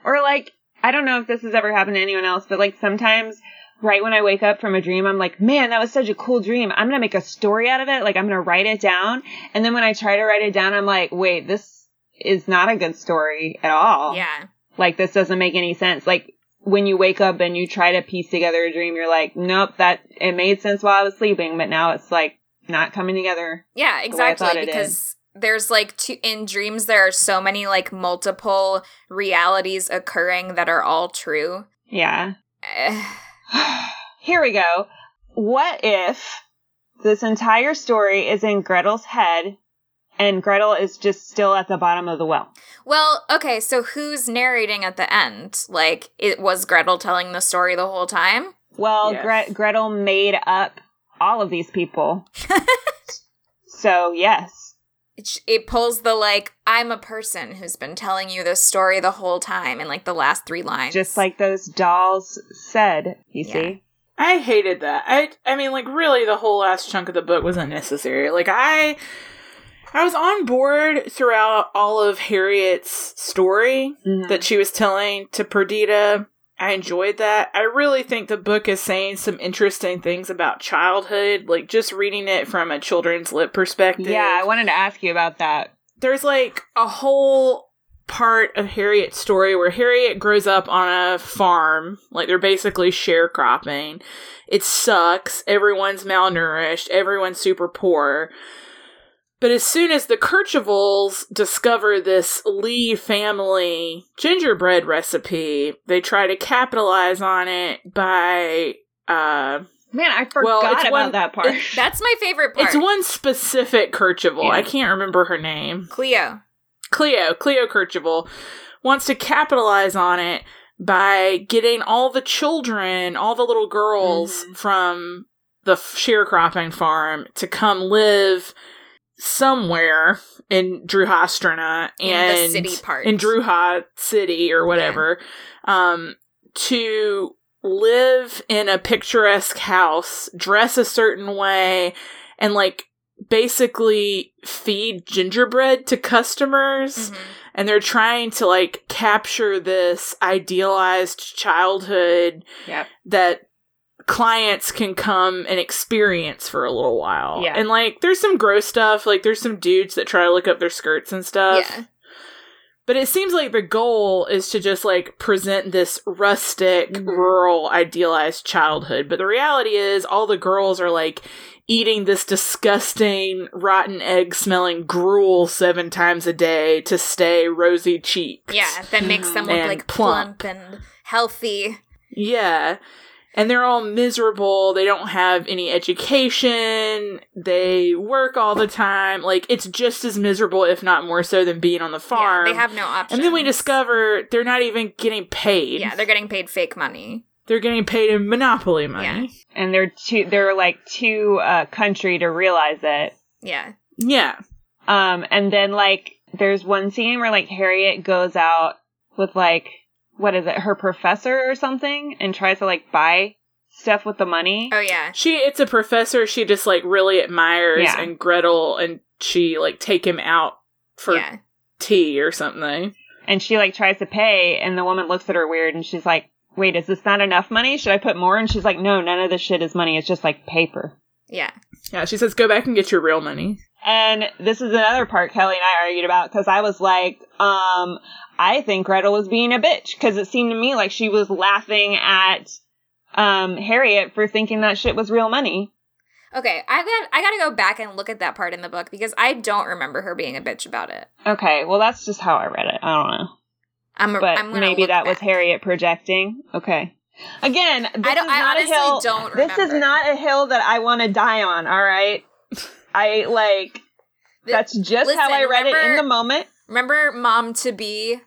Or like I don't know if this has ever happened to anyone else, but like sometimes right when I wake up from a dream, I'm like, man, that was such a cool dream. I'm going to make a story out of it. Like I'm going to write it down. And then when I try to write it down, I'm like, wait, this is not a good story at all. Yeah. Like this doesn't make any sense. Like when you wake up and you try to piece together a dream, you're like, nope, that it made sense while I was sleeping, but now it's like not coming together. Yeah, exactly. Because there's like two in dreams there are so many like multiple realities occurring that are all true. Yeah. Here we go. What if this entire story is in Gretel's head and Gretel is just still at the bottom of the well? well, okay, so who's narrating at the end? Like it was Gretel telling the story the whole time? Well, Yes. Gre- Gretel made up all of these people. so, yes. It, sh- it pulls the like I'm a person who's been telling you this story the whole time in like the last 3 lines. Just like those dolls said, you Yeah. see? I hated that. I I mean like really the whole last chunk of the book was unnecessary. Like I I was on board throughout all of Harriet's story Mhm. that she was telling to Perdita. I enjoyed that. I really think the book is saying some interesting things about childhood, like just reading it from a children's lit perspective. Yeah, I wanted to ask you about that. there's like a whole part of Harriet's story where Harriet grows up on a farm. Like they're basically sharecropping. It sucks. Everyone's malnourished. Everyone's super poor. But as soon as the Kerchevals discover this Lee family gingerbread recipe, they try to capitalize on it by uh Man, I forgot Well, about one- that part. it- That's my favorite part. it's one specific Kercheval. Yeah. I can't remember her name. Cleo. Cleo, Cleo Kercheval, wants to capitalize on it by getting all the children, all the little girls Mhm. from the f- sharecropping farm to come live somewhere in Druhastrana In the and city part. in Druha City or whatever, um, to live in a picturesque house, dress a certain way, and like basically feed gingerbread to customers Mhm. and they're trying to like capture this idealized childhood Yep. that clients can come and experience for a little while. Yeah. And like there's some gross stuff, like there's some dudes that try to look up their skirts and stuff. Yeah. But it seems like the goal is to just like present this rustic, Mhm. rural, idealized childhood. But the reality is, all the girls are like eating this disgusting, rotten egg smelling gruel seven times a day to stay rosy cheeked. Yeah, that makes them look like plump. plump and healthy. Yeah. And they're all miserable. They don't have any education. They work all the time. Like, it's just as miserable, if not more so, than being on the farm. Yeah, they have no options. And then we discover they're not even getting paid. Yeah, they're getting paid fake money. They're getting paid in Monopoly money. Yeah. and they're too they're like too uh country to realize it. Yeah. Yeah. Um and then like there's one scene where like Harriet goes out with like what is it, her professor or something and tries to like buy stuff with the money. Oh yeah. She it's a professor she just like really admires Yeah. and Gretel and she like take him out for yeah. tea or something. And she like tries to pay and the woman looks at her weird and she's like, Wait, is this not enough money? Should I put more? And she's like, No, none of this shit is money, it's just like paper. Yeah. Yeah, she says go back and get your real money. And this is another part Kelly and I argued about because I was like, um, I think Gretel was being a bitch because it seemed to me like she was laughing at um Harriet for thinking that shit was real money. Okay, I got I gotta go back and look at that part in the book because I don't remember her being a bitch about it. Okay, well that's just how I read it. I don't know, I'm, but I'm maybe that was. Harriet projecting. Okay. Again, this I don't- is not a honestly hill. don't This is not a hill that I want to die on. All right, I like. That's just how I Listen, read it in the moment. Remember mom to be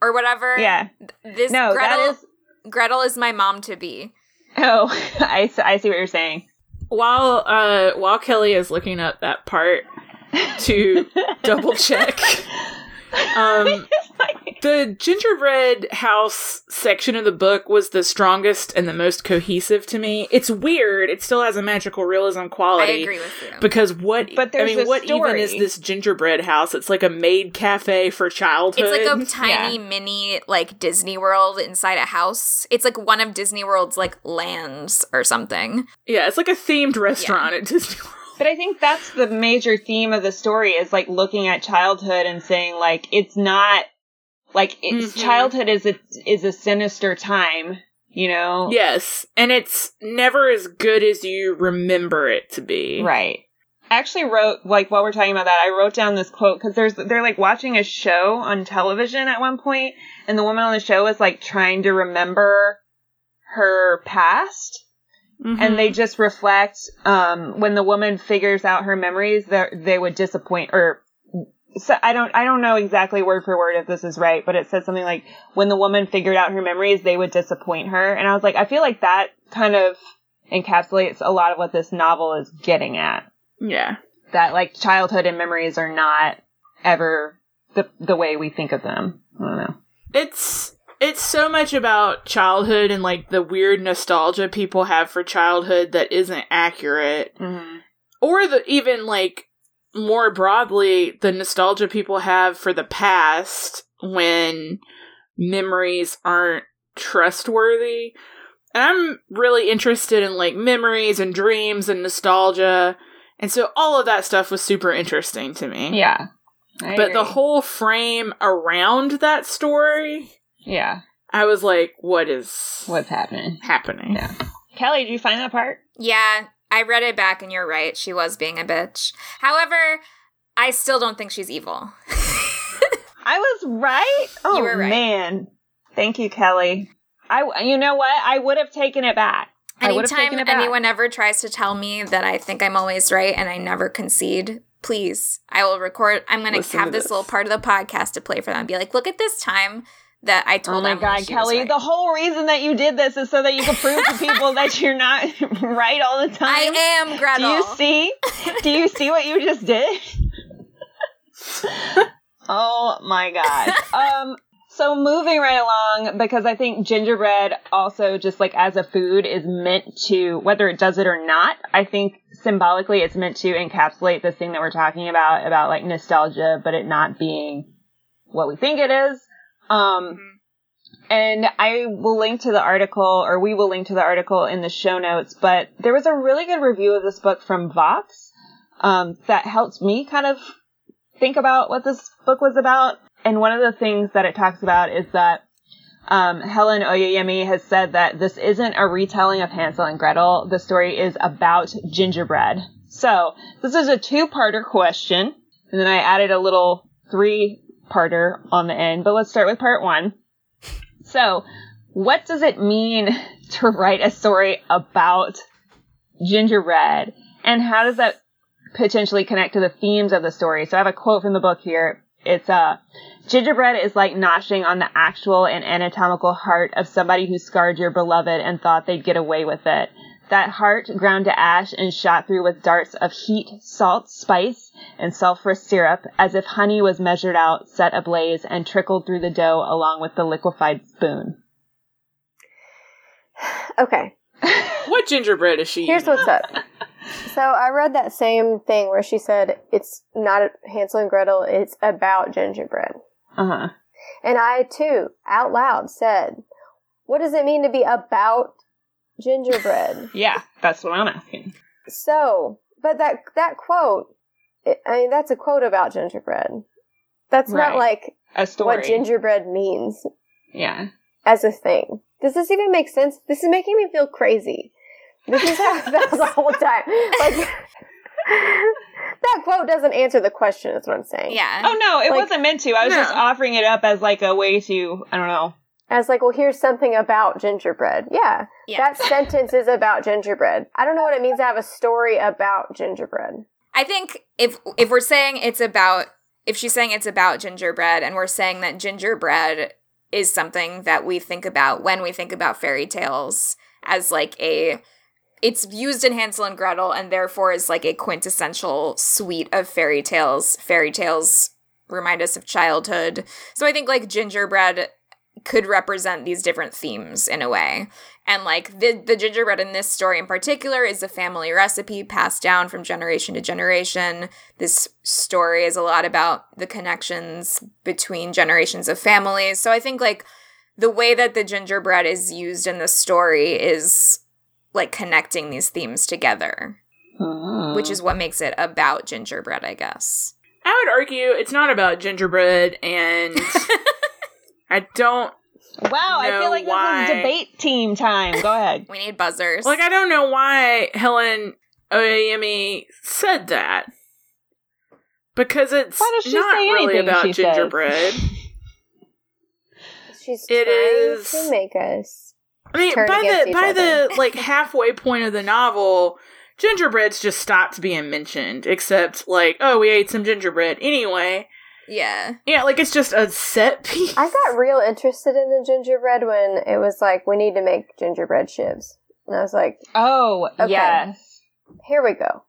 or whatever? Yeah. This No, Gretel that is. Gretel is my mom to be. Oh, I see what you're saying. While uh while Kelly is looking up that part to double check. Um the gingerbread house section of the book was the strongest and the most cohesive to me. It's weird. It still has a magical realism quality. I agree with you. Because what? But I mean, what even is this gingerbread house? It's like a maid cafe for childhood. It's like a tiny mini like Disney World inside a house. It's like one of Disney World's like lands or something. yeah, it's like a themed restaurant at Disney World. But I think that's the major theme of the story is like looking at childhood and saying like it's not like it's Mhm. childhood is a is a sinister time, you know? Yes, and it's never as good as you remember it to be. Right. I actually wrote like while we're talking about that, I wrote down this quote because there's they're like watching a show on television at one point, and the woman on the show is like trying to remember her past, Mhm. and they just reflect um, when the woman figures out her memories, that they would disappoint or. So I don't I don't know exactly word for word if this is right, but it says something like when the woman figured out her memories, they would disappoint her, and I was like, I feel like that kind of encapsulates a lot of what this novel is getting at yeah. that like childhood and memories are not ever the the way we think of them. I don't know. It's it's so much about childhood and like the weird nostalgia people have for childhood that isn't accurate. Mm-hmm. Or the even like more broadly the nostalgia people have for the past when memories aren't trustworthy. And I'm really interested in like memories and dreams and nostalgia. And so all of that stuff was super interesting to me. Yeah. I But the whole frame around that story, yeah, I was like, what is what's happening? happening? Yeah. Kelly, do you find that part? Yeah, I read it back and you're right. She was being a bitch. However, I still don't think she's evil. I was right. Oh You were oh, right. man, thank you, Kelly. I you know what? I would have taken it back. I would have Anytime taken it back. anyone ever tries to tell me that I think I'm always right and I never concede, please, I will record. I'm going to have this, this. little part of the podcast to play for them. Be like, look at this time that I told Oh my Emily god, Kelly! right." The whole reason that you did this is so that you could prove to people that you're not right all the time. I am Gretel. Do you see? Do you see what you just did? oh my god. Um so moving right along because I think gingerbread also just like as a food is meant to whether it does it or not, I think symbolically it's meant to encapsulate this thing that we're talking about about like nostalgia but it not being what we think it is. Um and I will link to the article, or we will link to the article in the show notes, but there was a really good review of this book from Vox um, that helped me kind of think about what this book was about. And one of the things that it talks about is that um, Helen Oyeyemi has said that this isn't a retelling of Hansel and Gretel. The story is about gingerbread. So this is a two-parter question, and then I added a little three-parter on the end. But let's start with part one. So, what does it mean to write a story about gingerbread? And how does that potentially connect to the themes of the story? So I have a quote from the book here. It's, uh, gingerbread is like noshing on the actual and anatomical heart of somebody who scarred your beloved and thought they'd get away with it. That heart ground to ash and shot through with darts of heat, salt, spice, and sulfurous syrup, as if honey was measured out, set ablaze, and trickled through the dough along with the liquefied spoon. Okay, What gingerbread is she? here's what's up. So I read that same thing where she said it's not Hansel and Gretel, it's about gingerbread. Uh huh. And I too, out loud, said, What does it mean to be about gingerbread? Yeah, that's what I'm asking. so, but that that quote, it, I mean, that's a quote about gingerbread. That's Right. not like A story. what gingerbread means Yeah. as a thing. Does this even make sense? This is making me feel crazy. This is how I felt the whole time. Like that quote doesn't answer the question. Is what I'm saying. Yeah. Oh no, it Like- wasn't meant to. I was just offering it up as like a way to, I don't know. As like, well, here's something about gingerbread. Yeah, Yeah. that sentence is about gingerbread. I don't know what it means to have a story about gingerbread. I think if if we're saying it's about if she's saying it's about gingerbread and we're saying that gingerbread is something that we think about when we think about fairy tales as like a it's used in Hansel and Gretel and therefore is like a quintessential sweet of fairy tales. Fairy tales remind us of childhood. So I think like gingerbread could represent these different themes in a way. And like the the gingerbread in this story in particular is a family recipe passed down from generation to generation. This story is a lot about the connections between generations of families. So I think like the way that the gingerbread is used in the story is like connecting these themes together, Hmm. which is what makes it about gingerbread, I guess. I would argue it's not about gingerbread, and I don't wow. I feel like why. this is debate team time. Go ahead. We need buzzers. like. I don't know why Helen Oyeyemi said that because it's Why does she not say really about she gingerbread. She's It trying is- to make us. I mean, Turn by the by other. the like halfway point of the novel, gingerbread's just stopped being mentioned. Except like, oh, we ate some gingerbread anyway. Yeah. Yeah, like it's just a set piece. I got real interested in the gingerbread when it was like, we need to make gingerbread shivs. And I was like, Oh Okay. yes. here we go.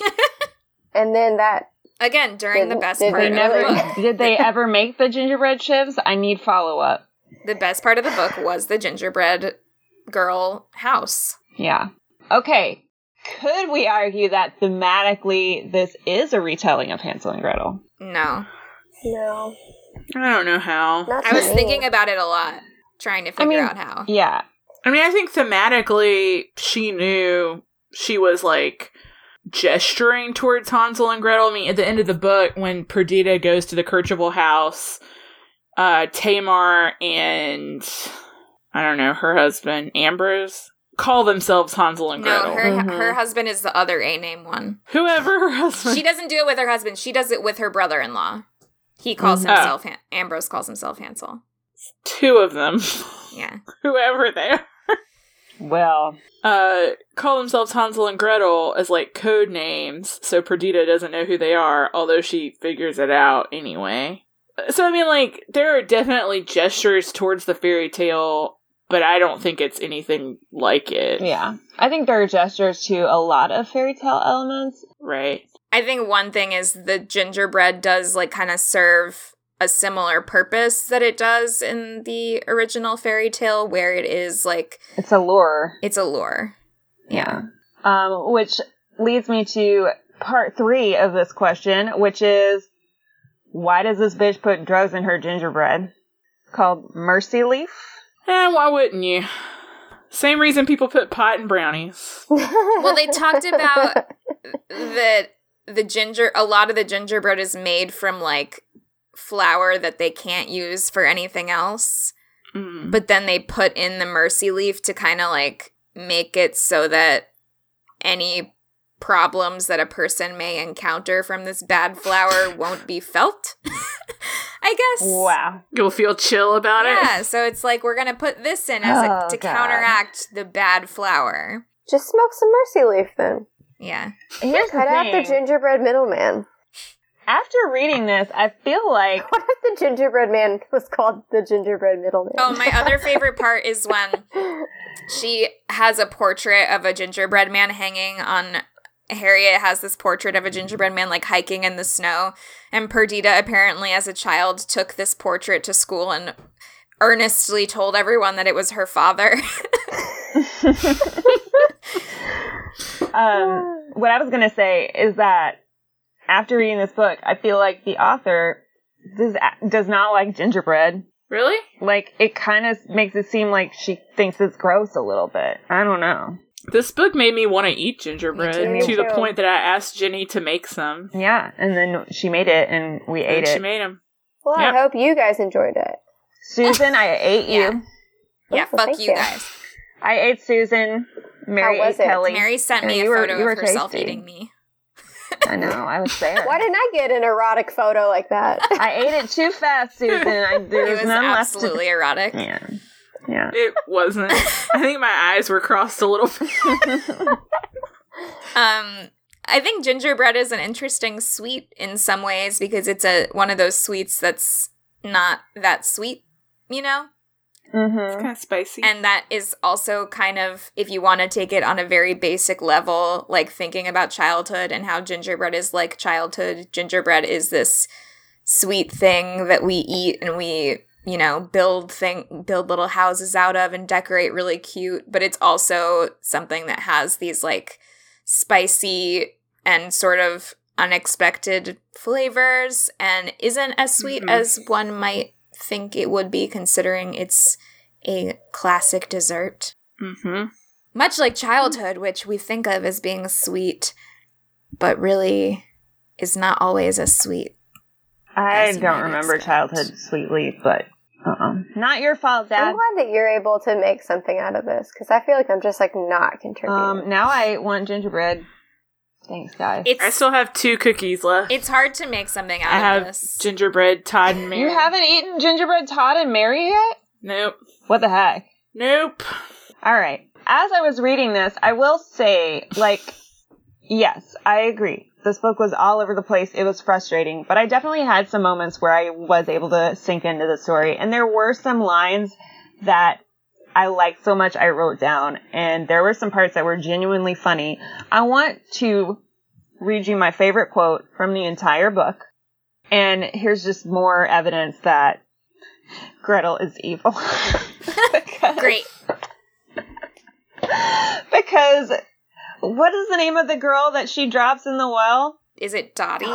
and then that, Again, during the best did part They of never the book. did they ever make the gingerbread shivs? I need follow up. The best part of the book was the gingerbread girl house. Yeah. Okay. Could we argue that thematically this is a retelling of Hansel and Gretel? No. No, I don't know how. not I was me. thinking about it a lot, trying to figure mean- out how. Yeah. I mean, I think thematically, she knew she was like gesturing towards Hansel and Gretel. I mean, at the end of the book, when Perdita goes to the Kercheval house, uh, Tamar and I don't know her husband Ambrose call themselves Hansel and Gretel. No, Gretel. her Mhm. her husband is the other A name one. Whoever her husband. She doesn't do it with her husband. She does it with her brother-in-law. He calls Mhm. himself Han- Ambrose calls himself Hansel. two of them, Yeah. whoever they are. Well, uh, call themselves Hansel and Gretel as like code names, so Perdita doesn't know who they are, although she figures it out anyway. So I mean, like there are definitely gestures towards the fairy tale, but I don't think it's anything like it. yeah. I think there are gestures to a lot of fairy tale elements. Right. I think one thing is the gingerbread does like kind of serve a similar purpose that it does in the original fairy tale where it is like It's a lure. it's a lure. Yeah. Um, which leads me to part three of this question, which is why does this bitch put drugs in her gingerbread? Called Mercy Leaf? Eh, why wouldn't you? Same reason people put pot in brownies. Well, they talked about that the ginger a lot of the gingerbread is made from like flour that they can't use for anything else. Mm. But then they put in the mercy leaf to kind of like make it so that any problems that a person may encounter from this bad flour won't be felt. I guess. Wow. You'll feel chill about it. Yeah, so it's like we're gonna put this in as a, Oh, to God. counteract the bad flour. Just smoke some mercy leaf then. Yeah. Here's the Cut out the gingerbread middleman. After reading this, I feel like What if the gingerbread man was called the gingerbread middleman? Oh, my other favorite part is when she has a portrait of a gingerbread man hanging on Harriet has this portrait of a gingerbread man like hiking in the snow and Perdita apparently as a child took this portrait to school and earnestly told everyone that it was her father. um, what I was going to say is that after reading this book, I feel like the author does does not like gingerbread. Really? Like it kind of makes it seem like she thinks it's gross a little bit. I don't know. This book made me want to eat gingerbread Me too. to the point that I asked Jenny to make some. Yeah, and then she made it and we and ate she it. She made them. well, Yep. I hope you guys enjoyed it. Susan, I ate you. yeah, Oh, fuck you you. guys. I ate Susan. Mary How was ate it? Kelly. Mary sent me Yeah, a were- photo you were of herself tasty. eating me. I know. I was there. Why didn't I get an erotic photo like that? I ate it too fast, Susan. I, there It was was none absolutely erotic. left. To... Yeah. Yeah. It wasn't. I think my eyes were crossed a little bit. Um, I think gingerbread is an interesting sweet in some ways because it's a one of those sweets that's not that sweet, you know? Mm-hmm. kind of spicy. And that is also kind of if you want to take it on a very basic level, like thinking about childhood and how gingerbread is like childhood. Gingerbread is this sweet thing that we eat and we you know build thing build little houses out of and decorate really cute but it's also something that has these like spicy and sort of unexpected flavors and isn't as sweet Mhm. as one might think it would be considering it's a classic dessert Mm-hmm. much like childhood which we think of as being sweet but really is not always as sweet I As don't remember expect. childhood sweetly, but uh-uh. not your fault, Dad. I'm glad that you're able to make something out of this because I feel like I'm just like not contributing. Um, now I want gingerbread. Thanks, guys. it's I still have two cookies left. it's hard to make something out I of have this gingerbread Todd and Mary. you haven't eaten gingerbread Todd and Mary yet? Nope. What the heck? Nope. All right. As I was reading this, I will say, like, yes, I agree. This book was all over the place. It was frustrating, but I definitely had some moments where I was able to sink into the story. And there were some lines that I liked so much I wrote down, and there were some parts that were genuinely funny. I want to read you my favorite quote from the entire book. And here's just more evidence that Gretel is evil. Because- great because what is the name of the girl that she drops in the well? is it dottie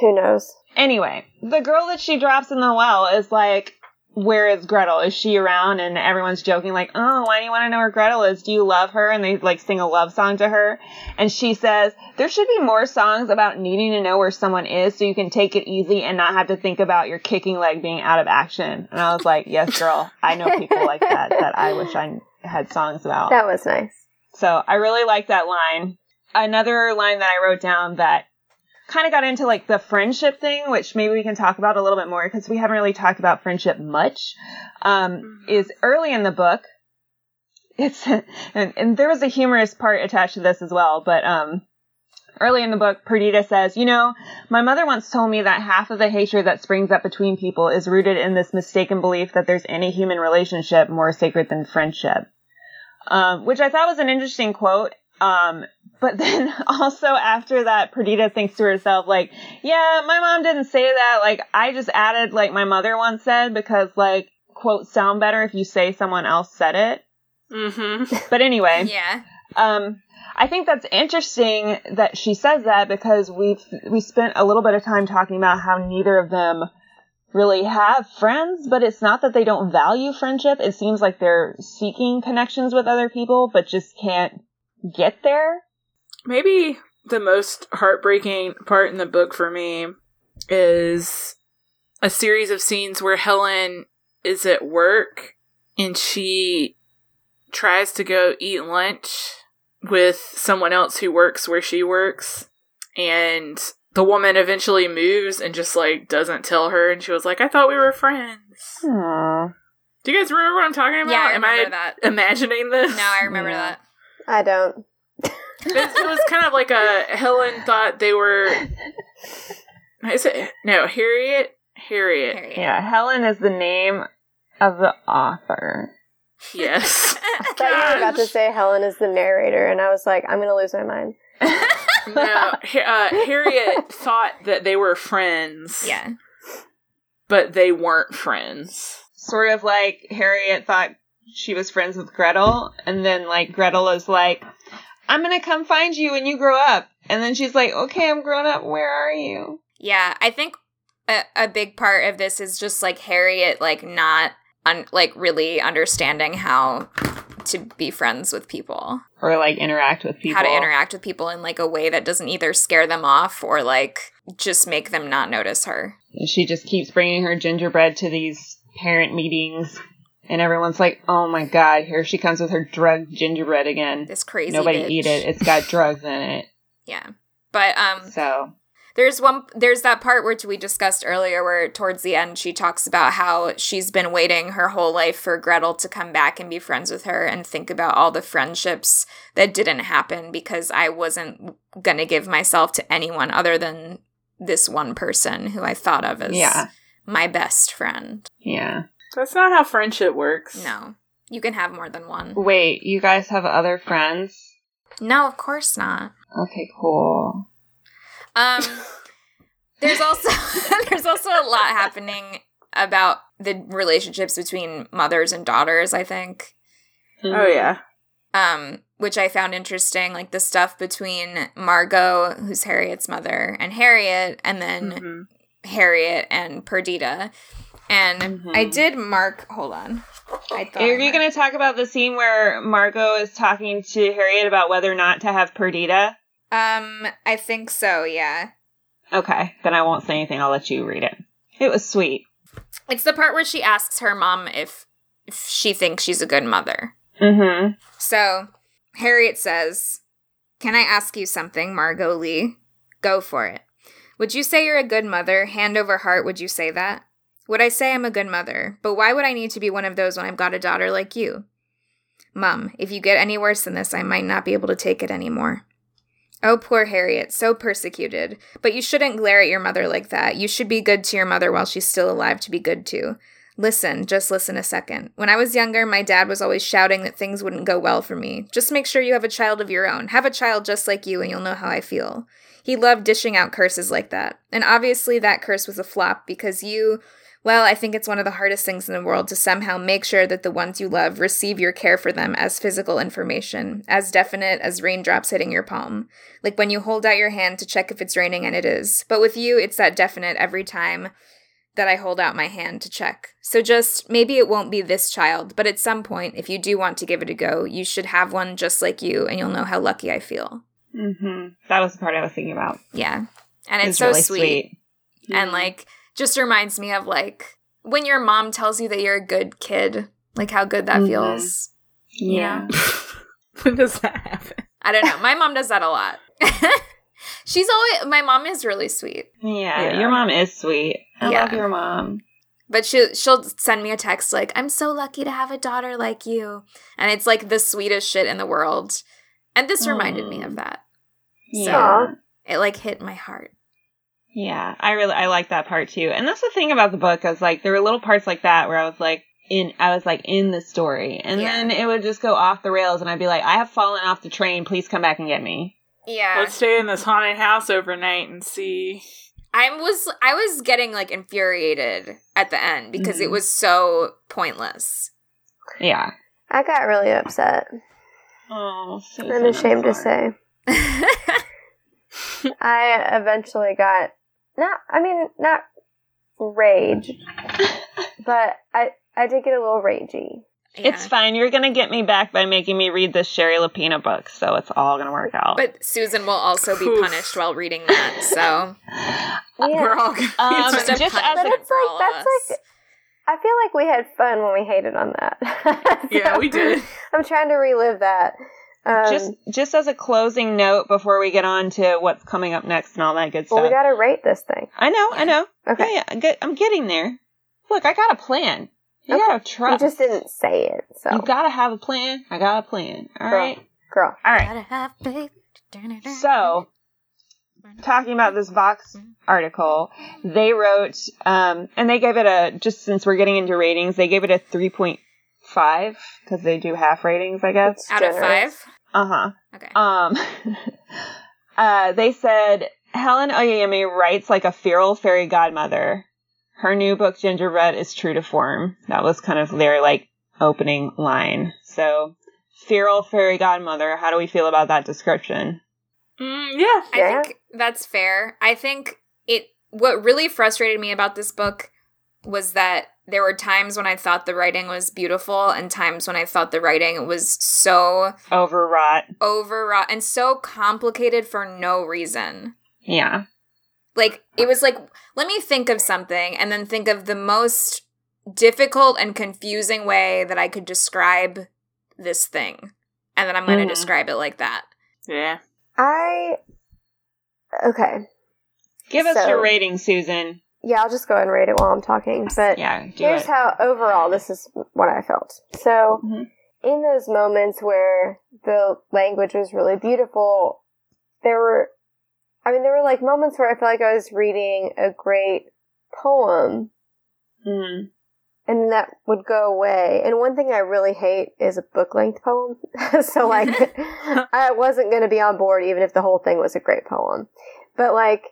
Who knows? Anyway, the girl that she drops in the well is like, where is Gretel? Is she around? And everyone's joking like, oh, why do you want to know where Gretel is? Do you love her? And they like sing a love song to her. And she says, there should be more songs about needing to know where someone is so you can take it easy and not have to think about your kicking leg being out of action. And I was like, yes, girl, I know people like that that I wish I had songs about. That was nice. So I really like that line. Another line that I wrote down that kind of got into like the friendship thing, which maybe we can talk about a little bit more because we haven't really talked about friendship much, um, is early in the book. It's, and, and there was a humorous part attached to this as well, but, um, early in the book, Perdita says, you know, my mother once told me that half of the hatred that springs up between people is rooted in this mistaken belief that there's any human relationship more sacred than friendship um, which I thought was an interesting quote. Um, but then also after that, Perdita thinks to herself, like, yeah, my mom didn't say that. Like, I just added, like, my mother once said because, like, quotes sound better if you say someone else said it. Mm-hmm. But anyway, yeah um, I think that's interesting that she says that because we've we spent a little bit of time talking about how neither of them really have friends, but it's not that they don't value friendship. It seems like they're seeking connections with other people, but just can't get there. Maybe the most heartbreaking part in the book for me is a series of scenes where Helen is at work and she tries to go eat lunch with someone else who works where she works and the woman eventually moves and just like doesn't tell her and she was like I thought we were friends. Aww. Do you guys remember what I'm talking about? yeah i Am I that imagining this? no i remember Yeah. that I don't. It, it was kind of like a Helen thought they were. Is it no Harriet? Harriet. Harriet. Yeah, Helen is the name of the author. Yes. I thought you were about to say Helen is the narrator, and I was like, I'm gonna lose my mind. no, uh, Harriet thought that they were friends. yeah but they weren't friends. Sort of like Harriet thought she was friends with Gretel, and then like Gretel is like, I'm gonna come find you when you grow up. And then she's like, okay, I'm grown up. Where are you? Yeah, I think a, a big part of this is just like Harriet, like not un- like really understanding how to be friends with people, Or like interact with people. how to interact with people in like a way that doesn't either scare them off or like just make them not notice her. She just keeps bringing her gingerbread to these parent meetings. And everyone's like, oh my god, here she comes with her drug gingerbread again. This crazy. Nobody bitch. eat it. It's got drugs in it. Yeah, but um, So, There's one there's that part which we discussed earlier where towards the end she talks about how she's been waiting her whole life for Gretel to come back and be friends with her and think about all the friendships that didn't happen because I wasn't going to give myself to anyone other than this one person who I thought of as yeah. my best friend. Yeah. That's not how friendship works. No. You can have more than one. Wait, you guys have other friends? No, of course not. Okay, cool. Um, there's also there's also a lot happening about the relationships between mothers and daughters, I think. Oh yeah. Um, which I found interesting, like the stuff between Margot, who's Harriet's mother, and Harriet, and then Mhm. Harriet and Perdita. And I Mhm. did mark. Hold on. I thought. Are I you going to talk about the scene where Margot is talking to Harriet about whether or not to have Perdita? Um, I think so. Yeah. Okay, then I won't say anything. I'll let you read it. It was sweet. It's the part where she asks her mom if, if she thinks she's a good mother. Mm-hmm. So Harriet says, Can I ask you something, Margot Lee? Go for it. Would you say you're a good mother? Hand over heart, would you say that? Would I say I'm a good mother? But why would I need to be one of those when I've got a daughter like you? Mum, if you get any worse than this, I might not be able to take it anymore. Oh, poor Harriet, so persecuted. But you shouldn't glare at your mother like that. You should be good to your mother while she's still alive to be good to. Listen, just listen a second. When I was younger, my dad was always shouting that things wouldn't go well for me. Just make sure you have a child of your own. Have a child just like you, and you'll know how I feel. He loved dishing out curses like that. And obviously, that curse was a flop because you, well, I think it's one of the hardest things in the world to somehow make sure that the ones you love receive your care for them as physical information, as definite as raindrops hitting your palm. Like when you hold out your hand to check if it's raining, and it is. But with you, it's that definite every time that I hold out my hand to check. So just maybe it won't be this child, but at some point, if you do want to give it a go, you should have one just like you, and you'll know how lucky I feel. Mm-hmm. That was the part I was thinking about. Yeah. And it's, It's so really sweet. And like, just reminds me of like when your mom tells you that you're a good kid, like how good that Mhm. feels. Yeah. when does that happen? I don't know. My mom does that a lot. She's always, my mom is really sweet. yeah. Yeah. Your mom is sweet. I Yeah. love your mom. But she she'll send me a text like, "I'm so lucky to have a daughter like you," and it's like the sweetest shit in the world. And this reminded me of that. Yeah. It like hit my heart. Yeah, I really I like that part too. And that's the thing about the book is like there were little parts like that where I was like in I was like in the story. And Yeah. then it would just go off the rails and I'd be like, I have fallen off the train, please come back and get me. Yeah, Let's stay in this haunted house overnight and see. I was I was getting like infuriated at the end because it Mhm. was so pointless. Yeah. I got really upset. Oh, so I'm ashamed to say. I eventually got not I mean not rage, but I I did get a little ragey. It's fine. You're gonna get me back by making me read this Shari Lapena book, so it's all gonna work out. But Susan will also be Oof. punished while reading that. So Yeah. We're all gonna Um, it's just just as punishment But it's like- that's us. like- I feel like we had fun when we hated on that. Yeah, we did. I'm trying to relive that. Um, just just as a closing note before we get on to what's coming up next and all that good stuff. well, we got to rate this thing. I know, I know. Okay. Yeah, yeah, I'm, getting there. Look, I got a plan. You Okay. gotta You trust. just didn't say it, so You gotta have a plan. I got a plan. All Girl. right. girl. All right. Gotta have faith. So, talking about this Vox article, they wrote, um, and they gave it a, just since we're getting into ratings, they gave it a 3.5, because they do half ratings, I guess. It's out of five. Uh huh. Okay. Um, uh, they said Helen Oyeyemi writes like a feral fairy godmother. Her new book, Gingerbread, is true to form. That was kind of their like opening line. So, feral fairy godmother. How do we feel about that description? Mm, yeah. I Yeah. think that's fair. I think it what really frustrated me about this book was that there were times when I thought the writing was beautiful and times when I thought the writing was so Overwrought. overwrought and so complicated for no reason. Yeah. Like it was like let me think of something and then think of the most difficult and confusing way that I could describe this thing. And then I'm going to Mhm. describe it like that. Yeah. I okay. Give us your rating, Susan. Yeah, I'll just go ahead and rate it while I'm talking. But Yeah, here's it. how overall this is what I felt. So, Mhm. in those moments where the language was really beautiful, there were, I mean, there were like moments where I felt like I was reading a great poem Mm. and that would go away. And one thing I really hate is a book length poem. so, like, I wasn't going to be on board even if the whole thing was a great poem. But, like,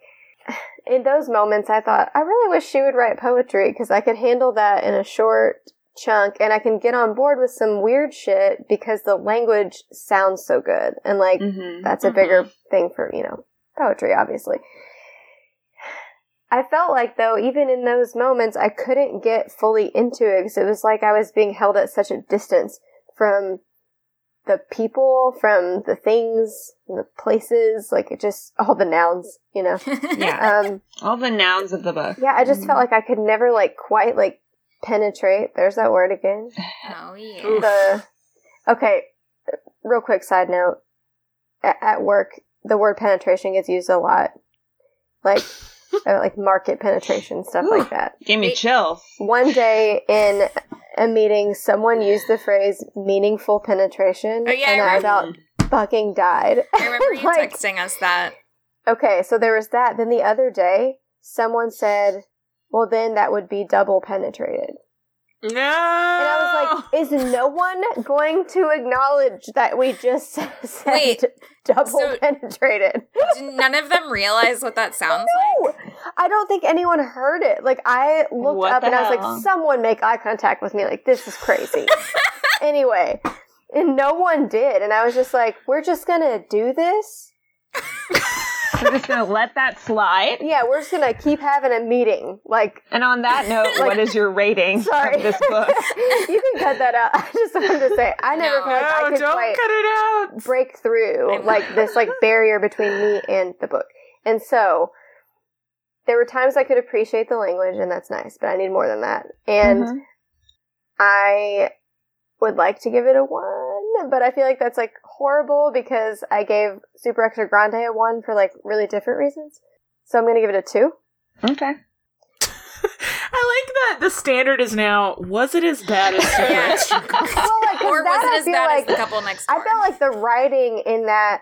in those moments, I thought, I really wish she would write poetry because I could handle that in a short chunk and I can get on board with some weird shit because the language sounds so good. And like, Mhm. that's a bigger thing for, you know, poetry, obviously. I felt like, though, even in those moments, I couldn't get fully into it because it was like I was being held at such a distance from the people, from the things, the places, like it just, all the nouns, you know. Yeah. Um, All the nouns of the book. yeah, I just felt like I could never, like, quite, like, penetrate. There's that word again. Oh yeah. The, okay, real quick side note. At, at work, the word penetration gets used a lot. Like, uh, like market penetration, stuff like that. Gave me It- chills. One day in a meeting, someone used the phrase meaningful penetration, Oh, yeah, and I remember. about fucking died. I remember you Like, texting us that. Okay, so there was that. Then the other day, someone said, well, then that would be double penetrated. No. And I was like, is no one going to acknowledge that we just said Wait, double so- penetrated? Did none of them realize what that sounds like? I don't think anyone heard it. Like, I looked What up and I was like, someone make eye contact with me. Like, this is crazy. anyway, and no one did. And I was just like, we're just going to do this? we're just gonna let that slide. Yeah, we're just going to keep having a meeting. Like, And on that note, what is your rating Sorry. of this book? you can cut that out. I just wanted to say I never No. felt like I could don't quite cut it out. break through like this like barrier between me and the book. And so there were times I could appreciate the language and that's nice, but I need more than that. And Mhm. I would like to give it a one, but I feel like that's like horrible because I gave Super Extra Grande a one for like really different reasons. So I'm gonna give it a two. Okay. I like that the standard is now. Was it as bad as Super Yeah. Extra Gold? Well, like, 'cause Or was that it as bad like, as the couple next door? I felt like the writing in that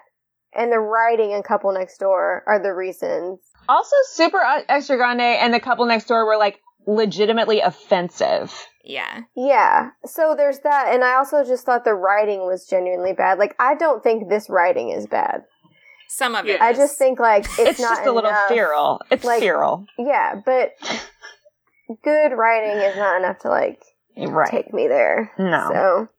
and the writing in Couple Next Door are the reasons. Also, Super Extra Grande and the couple next door were like legitimately offensive. yeah. Yeah. So there's that. And I also just thought the writing was genuinely bad. Like, I don't think this writing is bad. Some of it. Yeah. I just think, like, it's, It's, not just a little enough. feral. It's like- feral. Yeah, but good writing is not enough to, like, Right. take me there. No. So, it's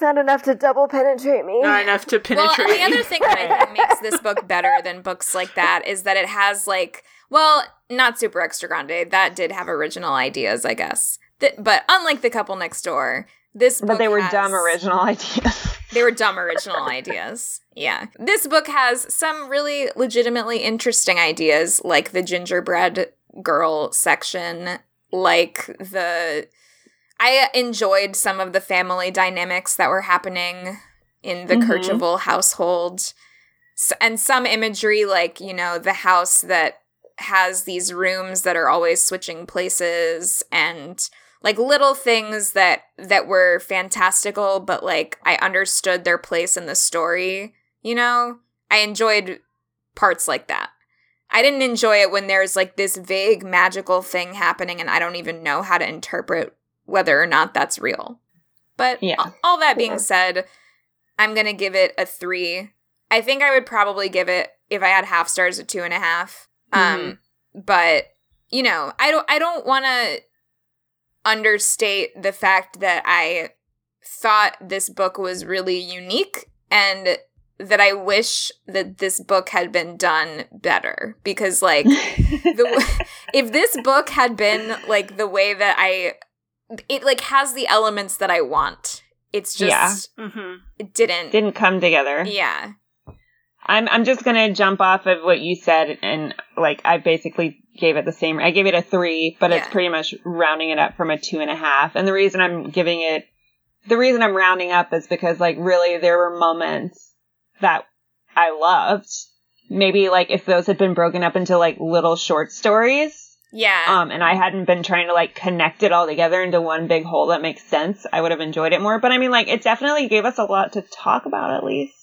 not enough to double penetrate me. Not enough to penetrate. and the other thing that I think makes this book better than books like that is that it has like, well, not super extra grande. That did have original ideas, I guess. Th- but unlike the couple next door, this But book they were has- dumb original ideas. They were dumb original ideas. Yeah. This book has some really legitimately interesting ideas, like the gingerbread girl section, like the. I enjoyed some of the family dynamics that were happening in the Mhm. Kercheval household. S- and some imagery, like, you know, the house that has these rooms that are always switching places and like little things that that were fantastical but like i understood their place in the story you know i enjoyed parts like that i didn't enjoy it when there's like this vague magical thing happening and i don't even know how to interpret whether or not that's real. But Yeah. all that being Yeah. said i'm gonna give it a three. I think i would probably give it if i had half stars a two and a half. Um but you know i don't i don't want to understate the fact that I thought this book was really unique and that I wish that this book had been done better. Because like the if this book had been like the way that I it like has the elements that I want. It's just Yeah. hmm it didn't. Didn't come together. yeah. I'm I'm just gonna jump off of what you said and like I basically gave it the same. I gave it a three, but it's pretty much rounding it up from a two and a half. And the reason I'm giving it, the reason I'm rounding up is because like really there were moments that I loved. Maybe like if those had been broken up into like little short stories, Yeah. um, and I hadn't been trying to like connect it all together into one big whole that makes sense, I would have enjoyed it more. But I mean, like it definitely gave us a lot to talk about at least.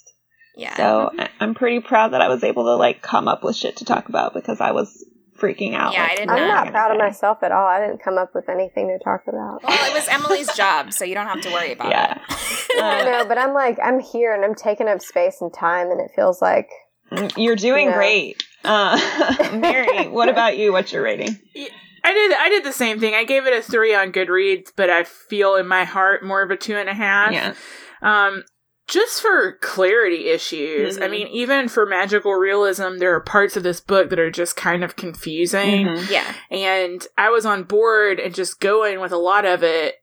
yeah. So I- I'm pretty proud that I was able to like come up with shit to talk about because I was freaking out. Yeah, I like, did what I'm am not gonna proud of myself at all. I didn't come up with anything to talk about. well, it was Emily's job, so you don't have to worry about Yeah. it. I know, but I'm like, I'm here and I'm taking up space and time, and it feels like you're doing Yeah. great. Uh, Mary, what about you? What's your rating? I did. I did the same thing. I gave it a three on Goodreads, but I feel in my heart more of a two and a half. Yeah. Um, just for clarity issues. I Mhm. mean, even for magical realism, there are parts of this book that are just kind of confusing. Mhm. Yeah. And I was on board and just going with a lot of it.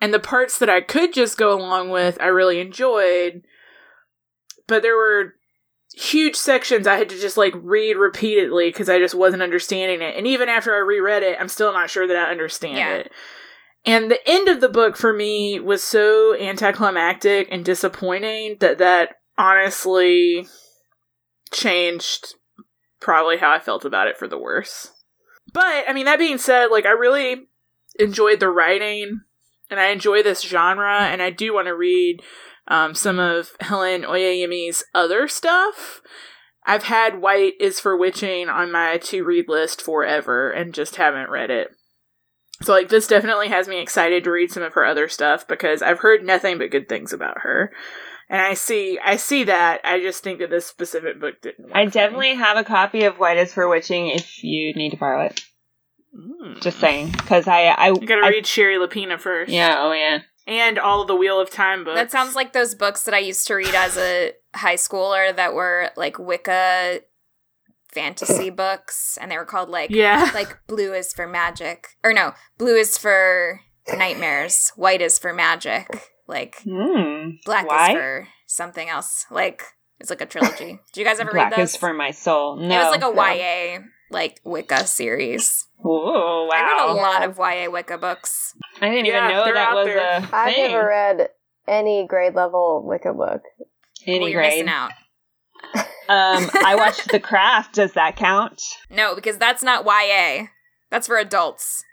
And the parts that I could just go along with, I really enjoyed. But there were huge sections I had to just like read repeatedly because I just wasn't understanding it. And even after I reread it, I'm still not sure that I understand Yeah. it. And the end of the book for me was so anticlimactic and disappointing that that honestly changed probably how I felt about it for the worse. But I mean, that being said, like I really enjoyed the writing, and I enjoy this genre, and I do want to read um, some of Helen Oyeyemi's other stuff. I've had White is for Witching on my to read list forever, and just haven't read it. So like this definitely has me excited to read some of her other stuff because I've heard nothing but good things about her. And I see I see that. I just think that this specific book didn't work I for me. definitely have a copy of White is for Witching if you need to borrow it. Mm. Just saying. Because I, I. You gotta I- read Shari Lapena first. Yeah, oh yeah. And all of the Wheel of Time books. That sounds like those books that I used to read as a high schooler that were like Wicca fantasy books, and they were called like Yeah. like blue is for magic, or no, blue is for nightmares, white is for magic, like Hmm. black Why? is for something else. Like it's like a trilogy. Did you guys ever Black read those? Black is for my soul. No. it was like a no. YA like Wicca series. Ooh, I read a wow. lot of YA Wicca books. I didn't Yeah, even know they're that out was there. I've never read any grade level Wicca book. Any well, grade. missing out. Um, I watched The Craft. Does that count? No, because that's not YA. That's for adults.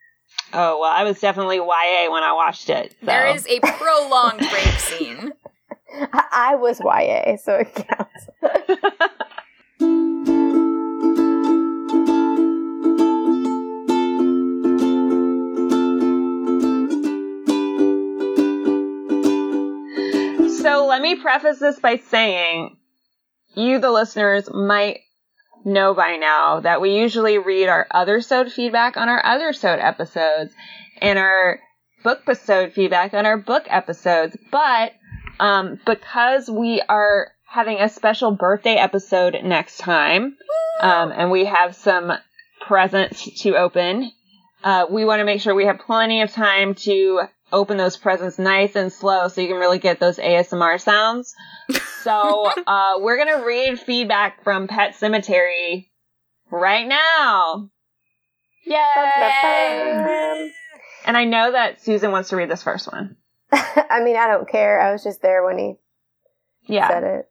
Oh well, I was definitely YA when I watched it. so. There is a prolonged rape scene. I, I was YA, so it counts. let me preface this by saying, you, the listeners, might know by now that we usually read our other sode feedback on our other sode episodes and our book episode feedback on our book episodes. But um, because we are having a special birthday episode next time, um, and we have some presents to open, uh, we want to make sure we have plenty of time to open those presents nice and slow so you can really get those ASMR sounds. So, uh, we're gonna read feedback from Pet Sematary right now. Yay! And I know that Susan wants to read this first one. I mean, I don't care. I was just there when he Yeah. said it.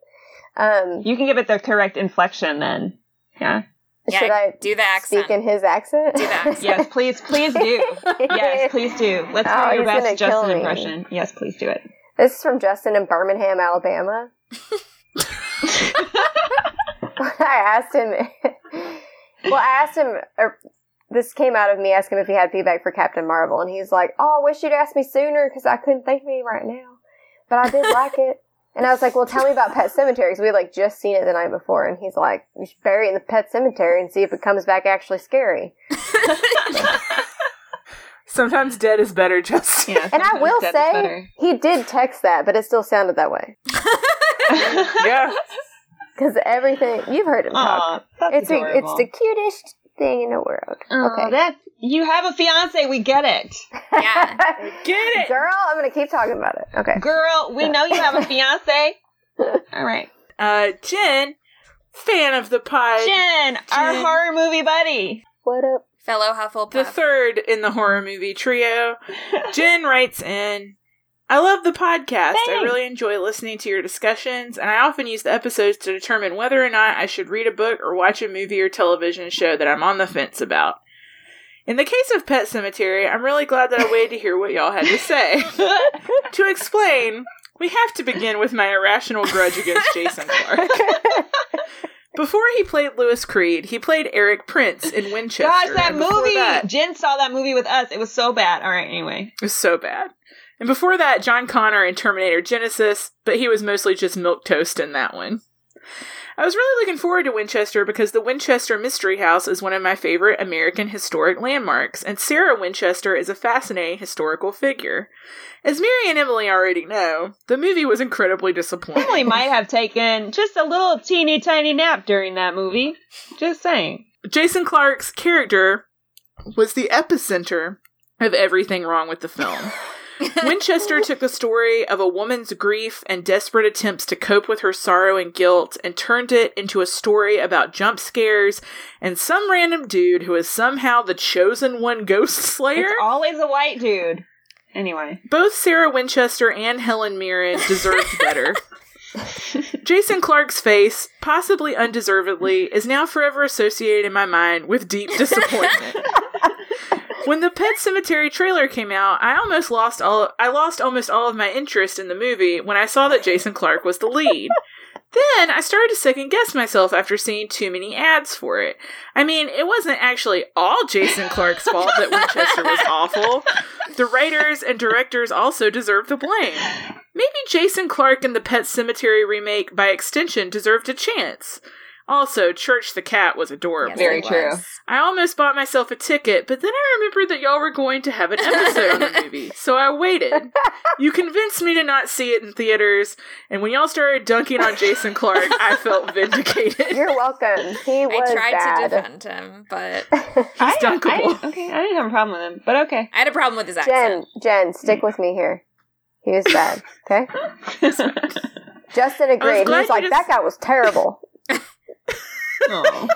Um, You can give it the correct inflection then. Yeah. Yeah, should I do the accent. speak in his accent? Do the accent. Yes, please, please do. Yes, please do. Let's Oh, hear your best Justin impression. Yes, please do it. This is from Justin in Birmingham, Alabama. I asked him. well, I asked him. Or this came out of me asking him if he had feedback for Captain Marvel, and he's like, "Oh, I wish you'd asked me sooner because I couldn't think of any right now, but I did like it." And I was like, "Well, tell me about Pet Sematary because we had like just seen it the night before." And he's like, "You should bury it in the Pet Sematary and see if it comes back actually scary." Sometimes dead is better, Justin. Yeah. And I will say, he did text that, but it still sounded that way yeah. because everything you've heard him talk. That's It's a, it's the cutest thing in the world. Aw, okay. that you have a fiance. We get it, Yeah. Get it. Girl, I'm gonna keep talking about it. Okay. girl. We know you have a fiance. All right, Uh, Jen, fan of the pod. Jen, our horror movie buddy. What up? Fellow Hufflepuff. the third in the horror movie trio. Jen writes in I love the podcast. I really enjoy listening to your discussions, and I often use the episodes to determine whether or not I should read a book or watch a movie or television show that I'm on the fence about. In the case of Pet Sematary, I'm really glad that I waited to hear what y'all had to say. to explain, we have to begin with my irrational grudge against Jason Clarke. Before he played Louis Creed, he played Eric Price in Winchester. Gosh, that movie! that- Jen saw that movie with us. It was so bad. All right, anyway. It was so bad. And before that, John Connor in Terminator Genisys, but he was mostly just milk toast in that one. I was really looking forward to Winchester because the Winchester Mystery House is one of my favorite American historic landmarks, and Sarah Winchester is a fascinating historical figure. As Mary and Emily already know, the movie was incredibly disappointing. Emily might have taken just a little teeny tiny nap during that movie. Just saying. Jason Clarke's character was the epicenter of everything wrong with the film. Winchester took the story of a woman's grief and desperate attempts to cope with her sorrow and guilt and turned it into a story about jump scares and some random dude who is somehow the chosen one ghost slayer. It's always a white dude. Anyway. Both Sarah Winchester and Helen Mirren deserved better. Jason Clarke's face, possibly undeservedly, is now forever associated in my mind with deep disappointment. When the Pet Sematary trailer came out, I almost lost all I lost almost all of my interest in the movie when I saw that Jason Clarke was the lead. Then I started to second guess myself after seeing too many ads for it. I mean, it wasn't actually all Jason Clarke's fault that Winchester was awful. The writers and directors also deserve the blame. Maybe Jason Clarke and the Pet Sematary remake, by extension, deserved a chance. Also, Church the Cat was adorable. Yes, Very true. was. I almost bought myself a ticket, but then I remembered that y'all were going to have an episode on the movie, so I waited. You convinced me to not see it in theaters, and when y'all started dunking on Jason Clarke, I felt vindicated. You're welcome. He was I tried bad. to defend him, but I, dunkable. I- okay, I didn't have a problem with him, but okay. I had a problem with his accent. Jen, stick with me here. He was bad. Okay. Justin agreed. He was like, just- "That guy was terrible." Aw.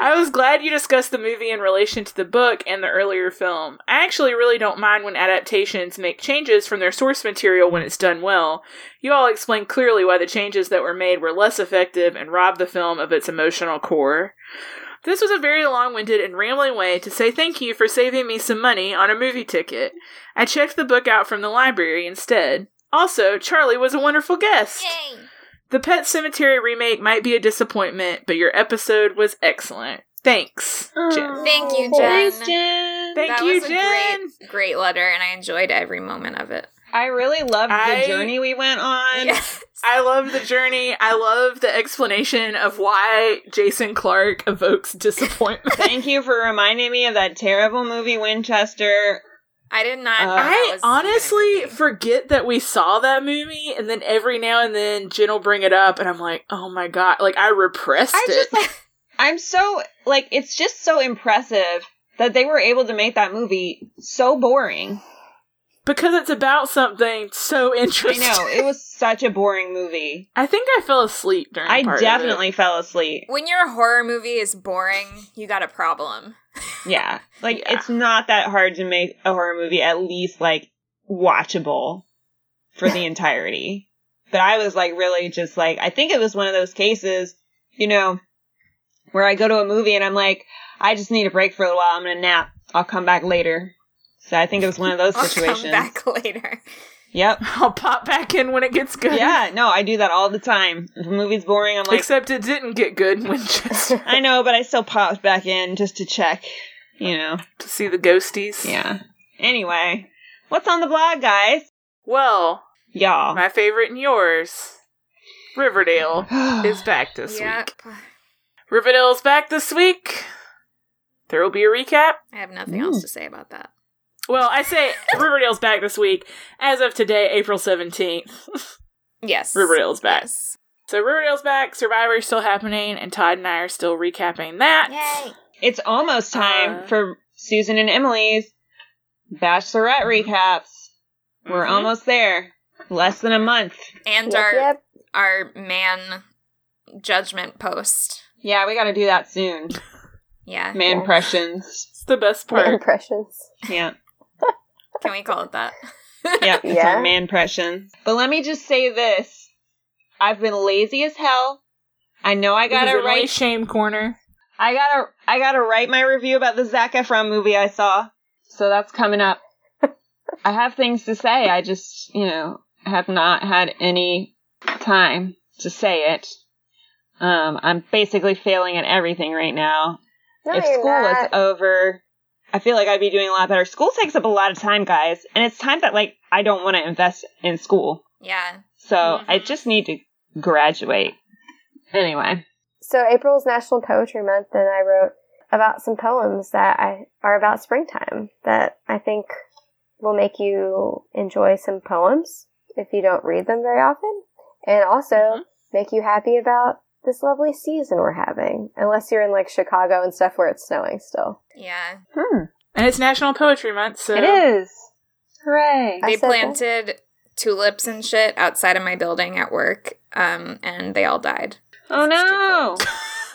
I was glad you discussed the movie in relation to the book and the earlier film. I actually really don't mind when adaptations make changes from their source material when it's done well. You all explained clearly why the changes that were made were less effective and robbed the film of its emotional core. This was a very long winded and rambling way to say thank you for saving me some money on a movie ticket. I checked the book out from the library instead. Also, Charlie was a wonderful guest. Yay! The Pet Sematary remake might be a disappointment, but your episode was excellent. Thanks, Jen. Thank you, Jen. Thanks, Jen. Thank that you, was a Jen. great, great letter, and I enjoyed every moment of it. I really loved I- the journey we went on. Yes. I love the journey. I love the explanation of why Jason Clarke evokes disappointment. Thank you for reminding me of that terrible movie Winchester. I did not. Uh, I honestly even a movie. forget that we saw that movie, and then every now and then Jen will bring it up, and I'm like, oh my god, like I repressed I it. Just, I'm so like it's just so impressive that they were able to make that movie so boring. because it's about something so interesting. I know it was such a boring movie. I think I fell asleep during. I part of it. definitely fell asleep. when your horror movie is boring, you got a problem. Yeah, like Yeah. it's not that hard to make a horror movie at least like watchable for the entirety. But I was like really just like I think it was one of those cases, you know, where I go to a movie and I'm like, I just need a break for a little while. I'm gonna nap. I'll come back later. So I think it was one of those I'll situations. come back later. Yep. I'll pop back in when it gets good. Yeah, no, I do that all the time. If a movie's boring, I'm like, Except it didn't get good when just I know, but I still popped back in just to check, you know. to see the ghosties. Yeah. Anyway, what's on the blog, guys? Well, Y'all. my favorite and yours, Riverdale, is back this Yep. week. Riverdale's back this week. There will be a recap. I have nothing else mm. to say about that. Well, I say Riverdale's back this week. As of today, April 17th. Yes. Riverdale's back. Yes. So Riverdale's back, Survivor's still happening, and Todd and I are still recapping that. Yay. it's almost time Uh, for Susan and Emily's Bachelorette recaps. We're Mhm. almost there. Less than a month. And Yep, our yep. our man judgment post. Yeah, we gotta do that soon. Yeah. Man Yeah. impressions. It's the best My part. impressions. Yeah. Can we call it that? Yeah, it's Yeah. our man impressions. But let me just say this. I've been lazy as hell. I know I gotta Emily's write shame corner. I gotta I gotta write my review about the Zac Efron movie I saw. So that's coming up. I have things to say. I just, you know, have not had any time to say it. Um, I'm basically failing at everything right now. No, if you're school was not. over, I feel like I'd be doing a lot better. School takes up a lot of time, guys, and it's time that like I don't want to invest in school. Yeah. So Mhm. I just need to graduate. Anyway. So April's National Poetry Month, and I wrote about some poems that I are about springtime that I think will make you enjoy some poems if you don't read them very often, and also Mhm. make you happy about this lovely season we're having. Unless you're in like Chicago and stuff where it's snowing still. Yeah. Hmm. And it's National Poetry Month, so It is. Hooray. They said that. planted tulips and shit outside of my building at work, um, and they all died. Oh no.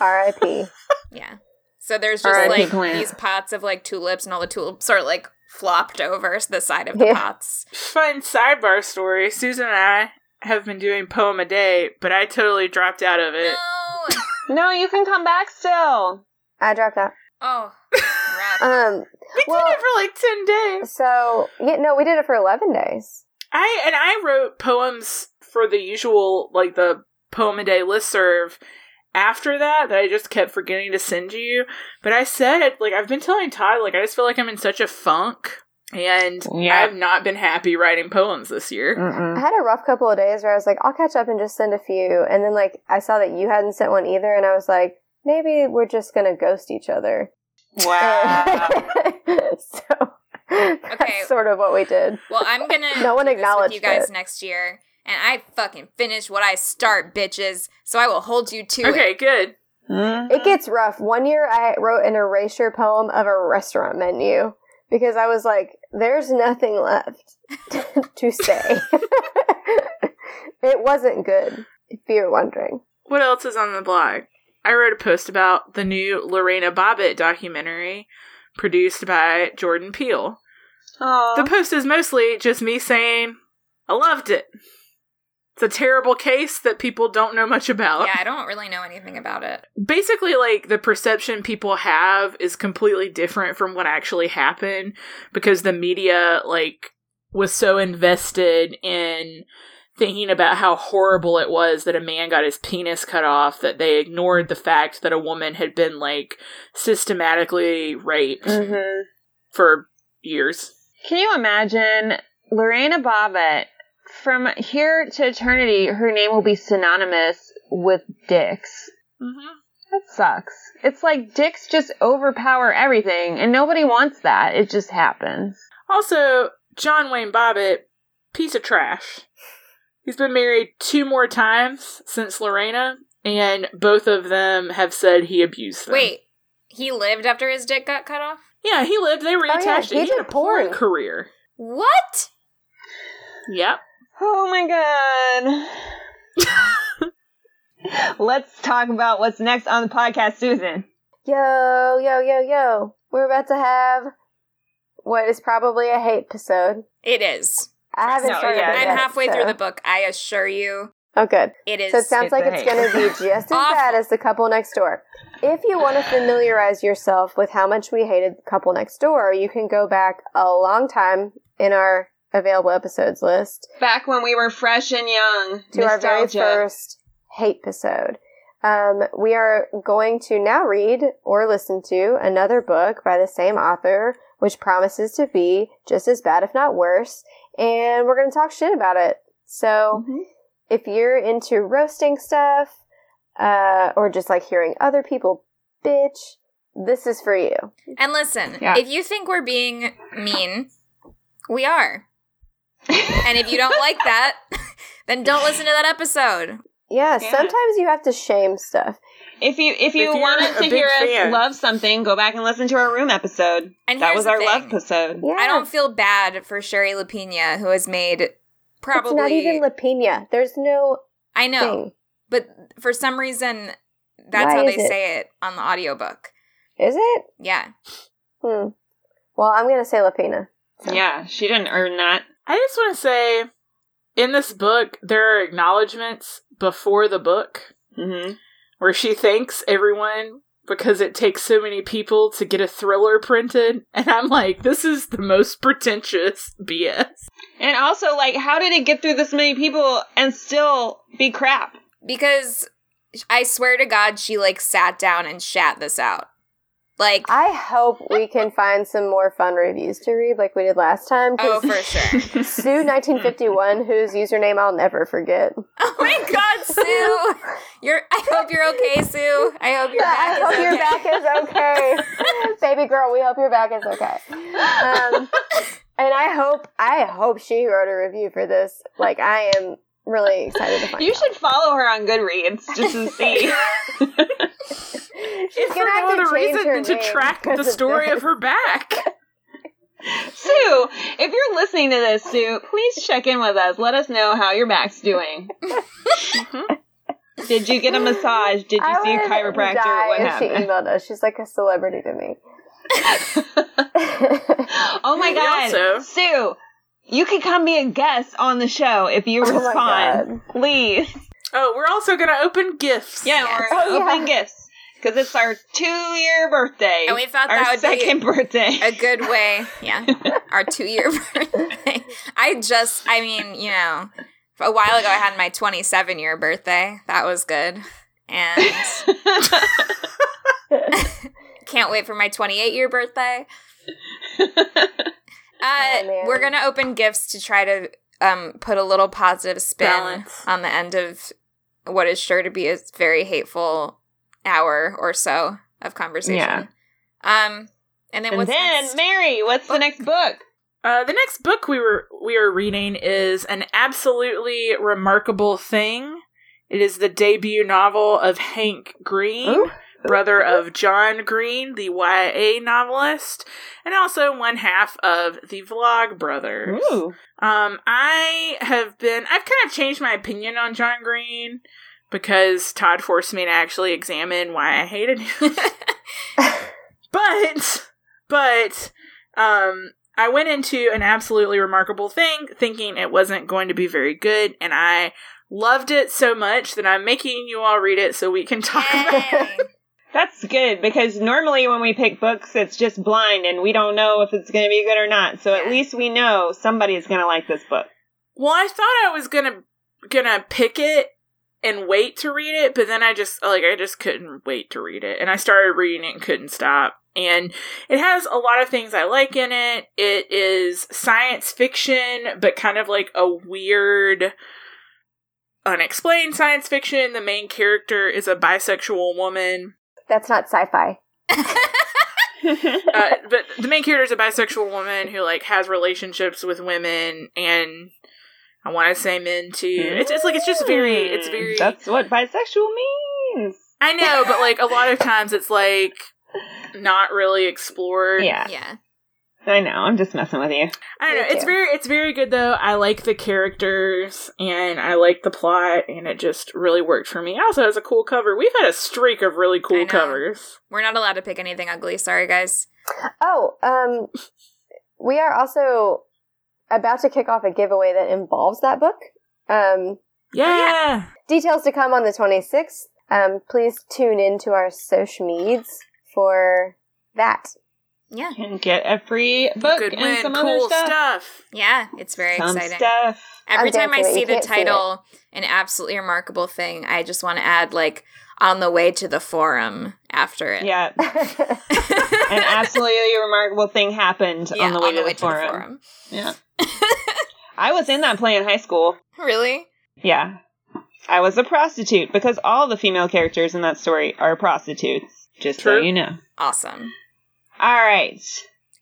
R.I.P. Yeah. So there's just R.I.P. like plant. these pots of like tulips, and all the tulips are like flopped over the side of the Yeah. pots. fun sidebar story. Susan and I have been doing poem a day, but I totally dropped out of it. No. No, you can come back still. I dropped out. Oh. Um. We Well- did it for like ten days. So yeah, no, we did it for eleven days. I and I wrote poems for the usual like the poem a day listserv after that that I just kept forgetting to send you. But I said like I've been telling Todd like I just feel like I'm in such a funk and Yeah. I've not been happy writing poems this year. I Mm-mm. had a rough couple of days where I was like, I'll catch up and just send a few, and then like I saw that you hadn't sent one either, and I was like, maybe we're just gonna ghost each other. Wow. so that's sort of what we did. well, I'm gonna No one do with acknowledged you guys it. next year, and I fucking finish what I start, bitches. So I will hold you to Okay, it. Okay, good. Mhm. It gets rough. One year I wrote an erasure poem of a restaurant menu because I was like, there's nothing left to say. it wasn't good, if you're wondering. What else is on the blog? I wrote a post about the new Lorena Bobbitt documentary produced by Jordan Peele. Aw. The post is mostly just me saying, I loved it. It's a terrible case that people don't know much about. Yeah, I don't really know anything about it. Basically, like, the perception people have is completely different from what actually happened because the media, like, was so invested in thinking about how horrible it was that a man got his penis cut off that they ignored the fact that a woman had been, like, systematically raped Mhm. for years. Can you imagine Lorena Bobbitt? From here to eternity, her name will be synonymous with dicks. Mm-hmm. That sucks. It's like dicks just overpower everything, and nobody wants that. It just happens. Also, John Wayne Bobbitt, piece of trash. He's been married two more times since Lorena, and both of them have said he abused them. Wait, he lived after his dick got cut off? Yeah, he lived. They yeah, reattached he it. He had a porn porn. career. What? Yep. Oh my god. Let's talk about what's next on the podcast, Susan. Yo, yo, yo, yo. We're about to have what is probably a hate episode. It is. I haven't no, started yeah. I'm yet, halfway so- through the book. I assure you, Oh, good. it is. So it sounds It's like it's going to be just as bad as the couple next door. If you want to familiarize yourself with how much we hated The couple next door, you can go back a long time in our available episodes list Back when we were fresh and young. to our very first hate episode. Um, we are going to now read or listen to another book by the same author, which promises to be just as bad, if not worse. And we're going to talk shit about it. So Mhm. if you're into roasting stuff, uh, or just like hearing other people bitch, this is for you. and listen, Yeah. if you think we're being mean, we are. And if you don't like that, then don't listen to that episode. Yeah, Yeah. sometimes you have to shame stuff. If you if you If wanted to big hear us fan. love something, go back and listen to our room episode. And that was our thing. love episode. Yeah. I don't feel bad for Shari Lapena, who has made probably. It's not even Lapina. There's no I know, thing. but for some reason, that's Why how they it? say it on the audiobook. Is it? Yeah. Hmm. Well, I'm gonna say Lapina. Yeah, she didn't earn that. I just want to say, in this book, there are acknowledgments before the book hmm where she thanks everyone because it takes so many people to get a thriller printed. And I'm like, this is the most pretentious BS. And also, like, how did it get through this many people and still be crap? Because I swear to God, she like sat down and shat this out. Like, I hope we can find some more fun reviews to read like we did last time. oh, for sure. Sue nineteen fifty one, whose username I'll never forget. Oh my God, Sue! You're. I hope you're okay, Sue. I hope your back I hope is your okay. back is okay, baby girl. We hope your back is okay. Um, and I hope I hope she wrote a review for this. Like I am really excited to find. You out. should follow her on Goodreads just to see. She's If for no other reason than to track the story this. of her back. Sue, if you're listening to this, Sue, please check in with us. Let us know how your back's doing. Did you get a massage? Did you I see a chiropractor? die What if she emailed us. She's like a celebrity to me. oh my We god, also- Sue, you can come be a guest on the show if you Oh respond. God. Please. Oh, we're also gonna open gifts. Yeah, Yes. we're Oh, yeah. gifts because it's our two-year birthday. And we thought our that would be second birthday. a good way. Yeah, our two year birthday. I just, I mean, you know, a while ago I had my 27 year birthday. That was good. And can't wait for my 28 year birthday. Uh, man. we're gonna open gifts to try to um, put a little positive spin Balance. on the end of what is sure to be a very hateful hour or so of conversation. Yeah. Um, and then and what's then, next? Mary, what's the next book? Uh, the next book we were we are reading is an absolutely remarkable thing. It is the debut novel of Hank Green, Ooh. Brother of John Green, the YA novelist, and also one half of the Vlog Brothers. Ooh. Um, I have been I've kind of changed my opinion on John Green because Todd forced me to actually examine why I hated him. but but um I went into an absolutely remarkable thing thinking it wasn't going to be very good and I loved it so much that I'm making you all read it so we can talk about it. That's good because normally when we pick books, it's just blind and we don't know if it's going to be good or not. So at least we know somebody's going to like this book. Well, I thought I was gonna gonna pick it and wait to read it, but then I just like I just couldn't wait to read it, and I started reading it and couldn't stop. And it has a lot of things I like in it. It is science fiction, but kind of like a weird, unexplained science fiction. The main character is a bisexual woman. That's not sci-fi. uh, but the main character is a bisexual woman who like has relationships with women and I want to say men too. It's just like it's just very it's very That's what bisexual means. I know, but like a lot of times it's like not really explored. Yeah, yeah. I know. I'm just messing with you. I don't know. Me It's very it's very good though. I like the characters and I like the plot and it just really worked for me. Also has a cool cover. We've had a streak of really cool covers. We're not allowed to pick anything ugly. Sorry, guys. Oh, um, we are also about to kick off a giveaway that involves that book. Um, Yeah. yeah. details to come on the 26th. Um, please tune in to our social medias for that. Yeah. And get a free book Good and win. some Cool other stuff. stuff. Yeah. It's very Some exciting. stuff. Every I'm time I see the can't see title, an absolutely remarkable thing, I just want to add like on the way to the forum after it. Yeah, an absolutely remarkable thing happened Yeah, on the way, to, the, forum. Yeah, I was in that play in high school. Really? Yeah, I was a prostitute because all the female characters in that story are prostitutes. Just so you know. Awesome. All right,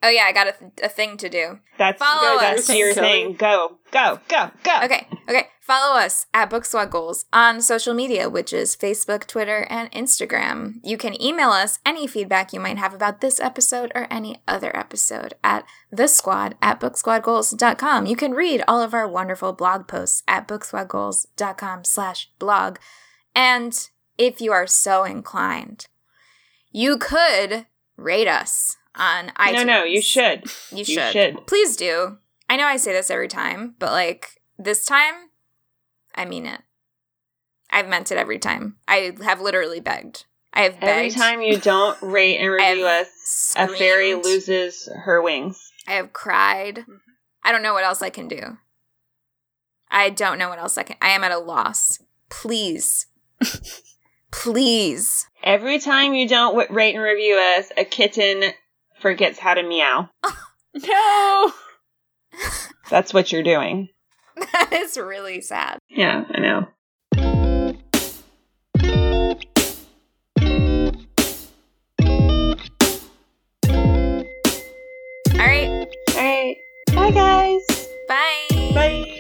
Oh yeah, I got a, th- a thing to do. that's Follow that's us. your thing. Go, go, go, go. Okay, okay. Follow us at Book Squad Goals on social media, which is Facebook, Twitter, and Instagram. You can email us any feedback you might have about this episode or any other episode at the squad at booksquadgoals.com. You can read all of our wonderful blog posts at booksquadgoals.com slash blog. And if you are so inclined, you could rate us on iTunes. No, no, you should. You You should. should. Please do. I know I say this every time, but like this time, I mean it. I've meant it every time. I have literally begged. I have begged. Every time you don't rate and review us, a fairy loses her wings. I have cried. I don't know what else I can do. I don't know what else I can. I am at a loss. Please. Please. Every time you don't w- rate and review us, a kitten forgets how to meow. No. That's what you're doing. that is really sad. Yeah, I know. All right. All right. Bye, guys. Bye. Bye.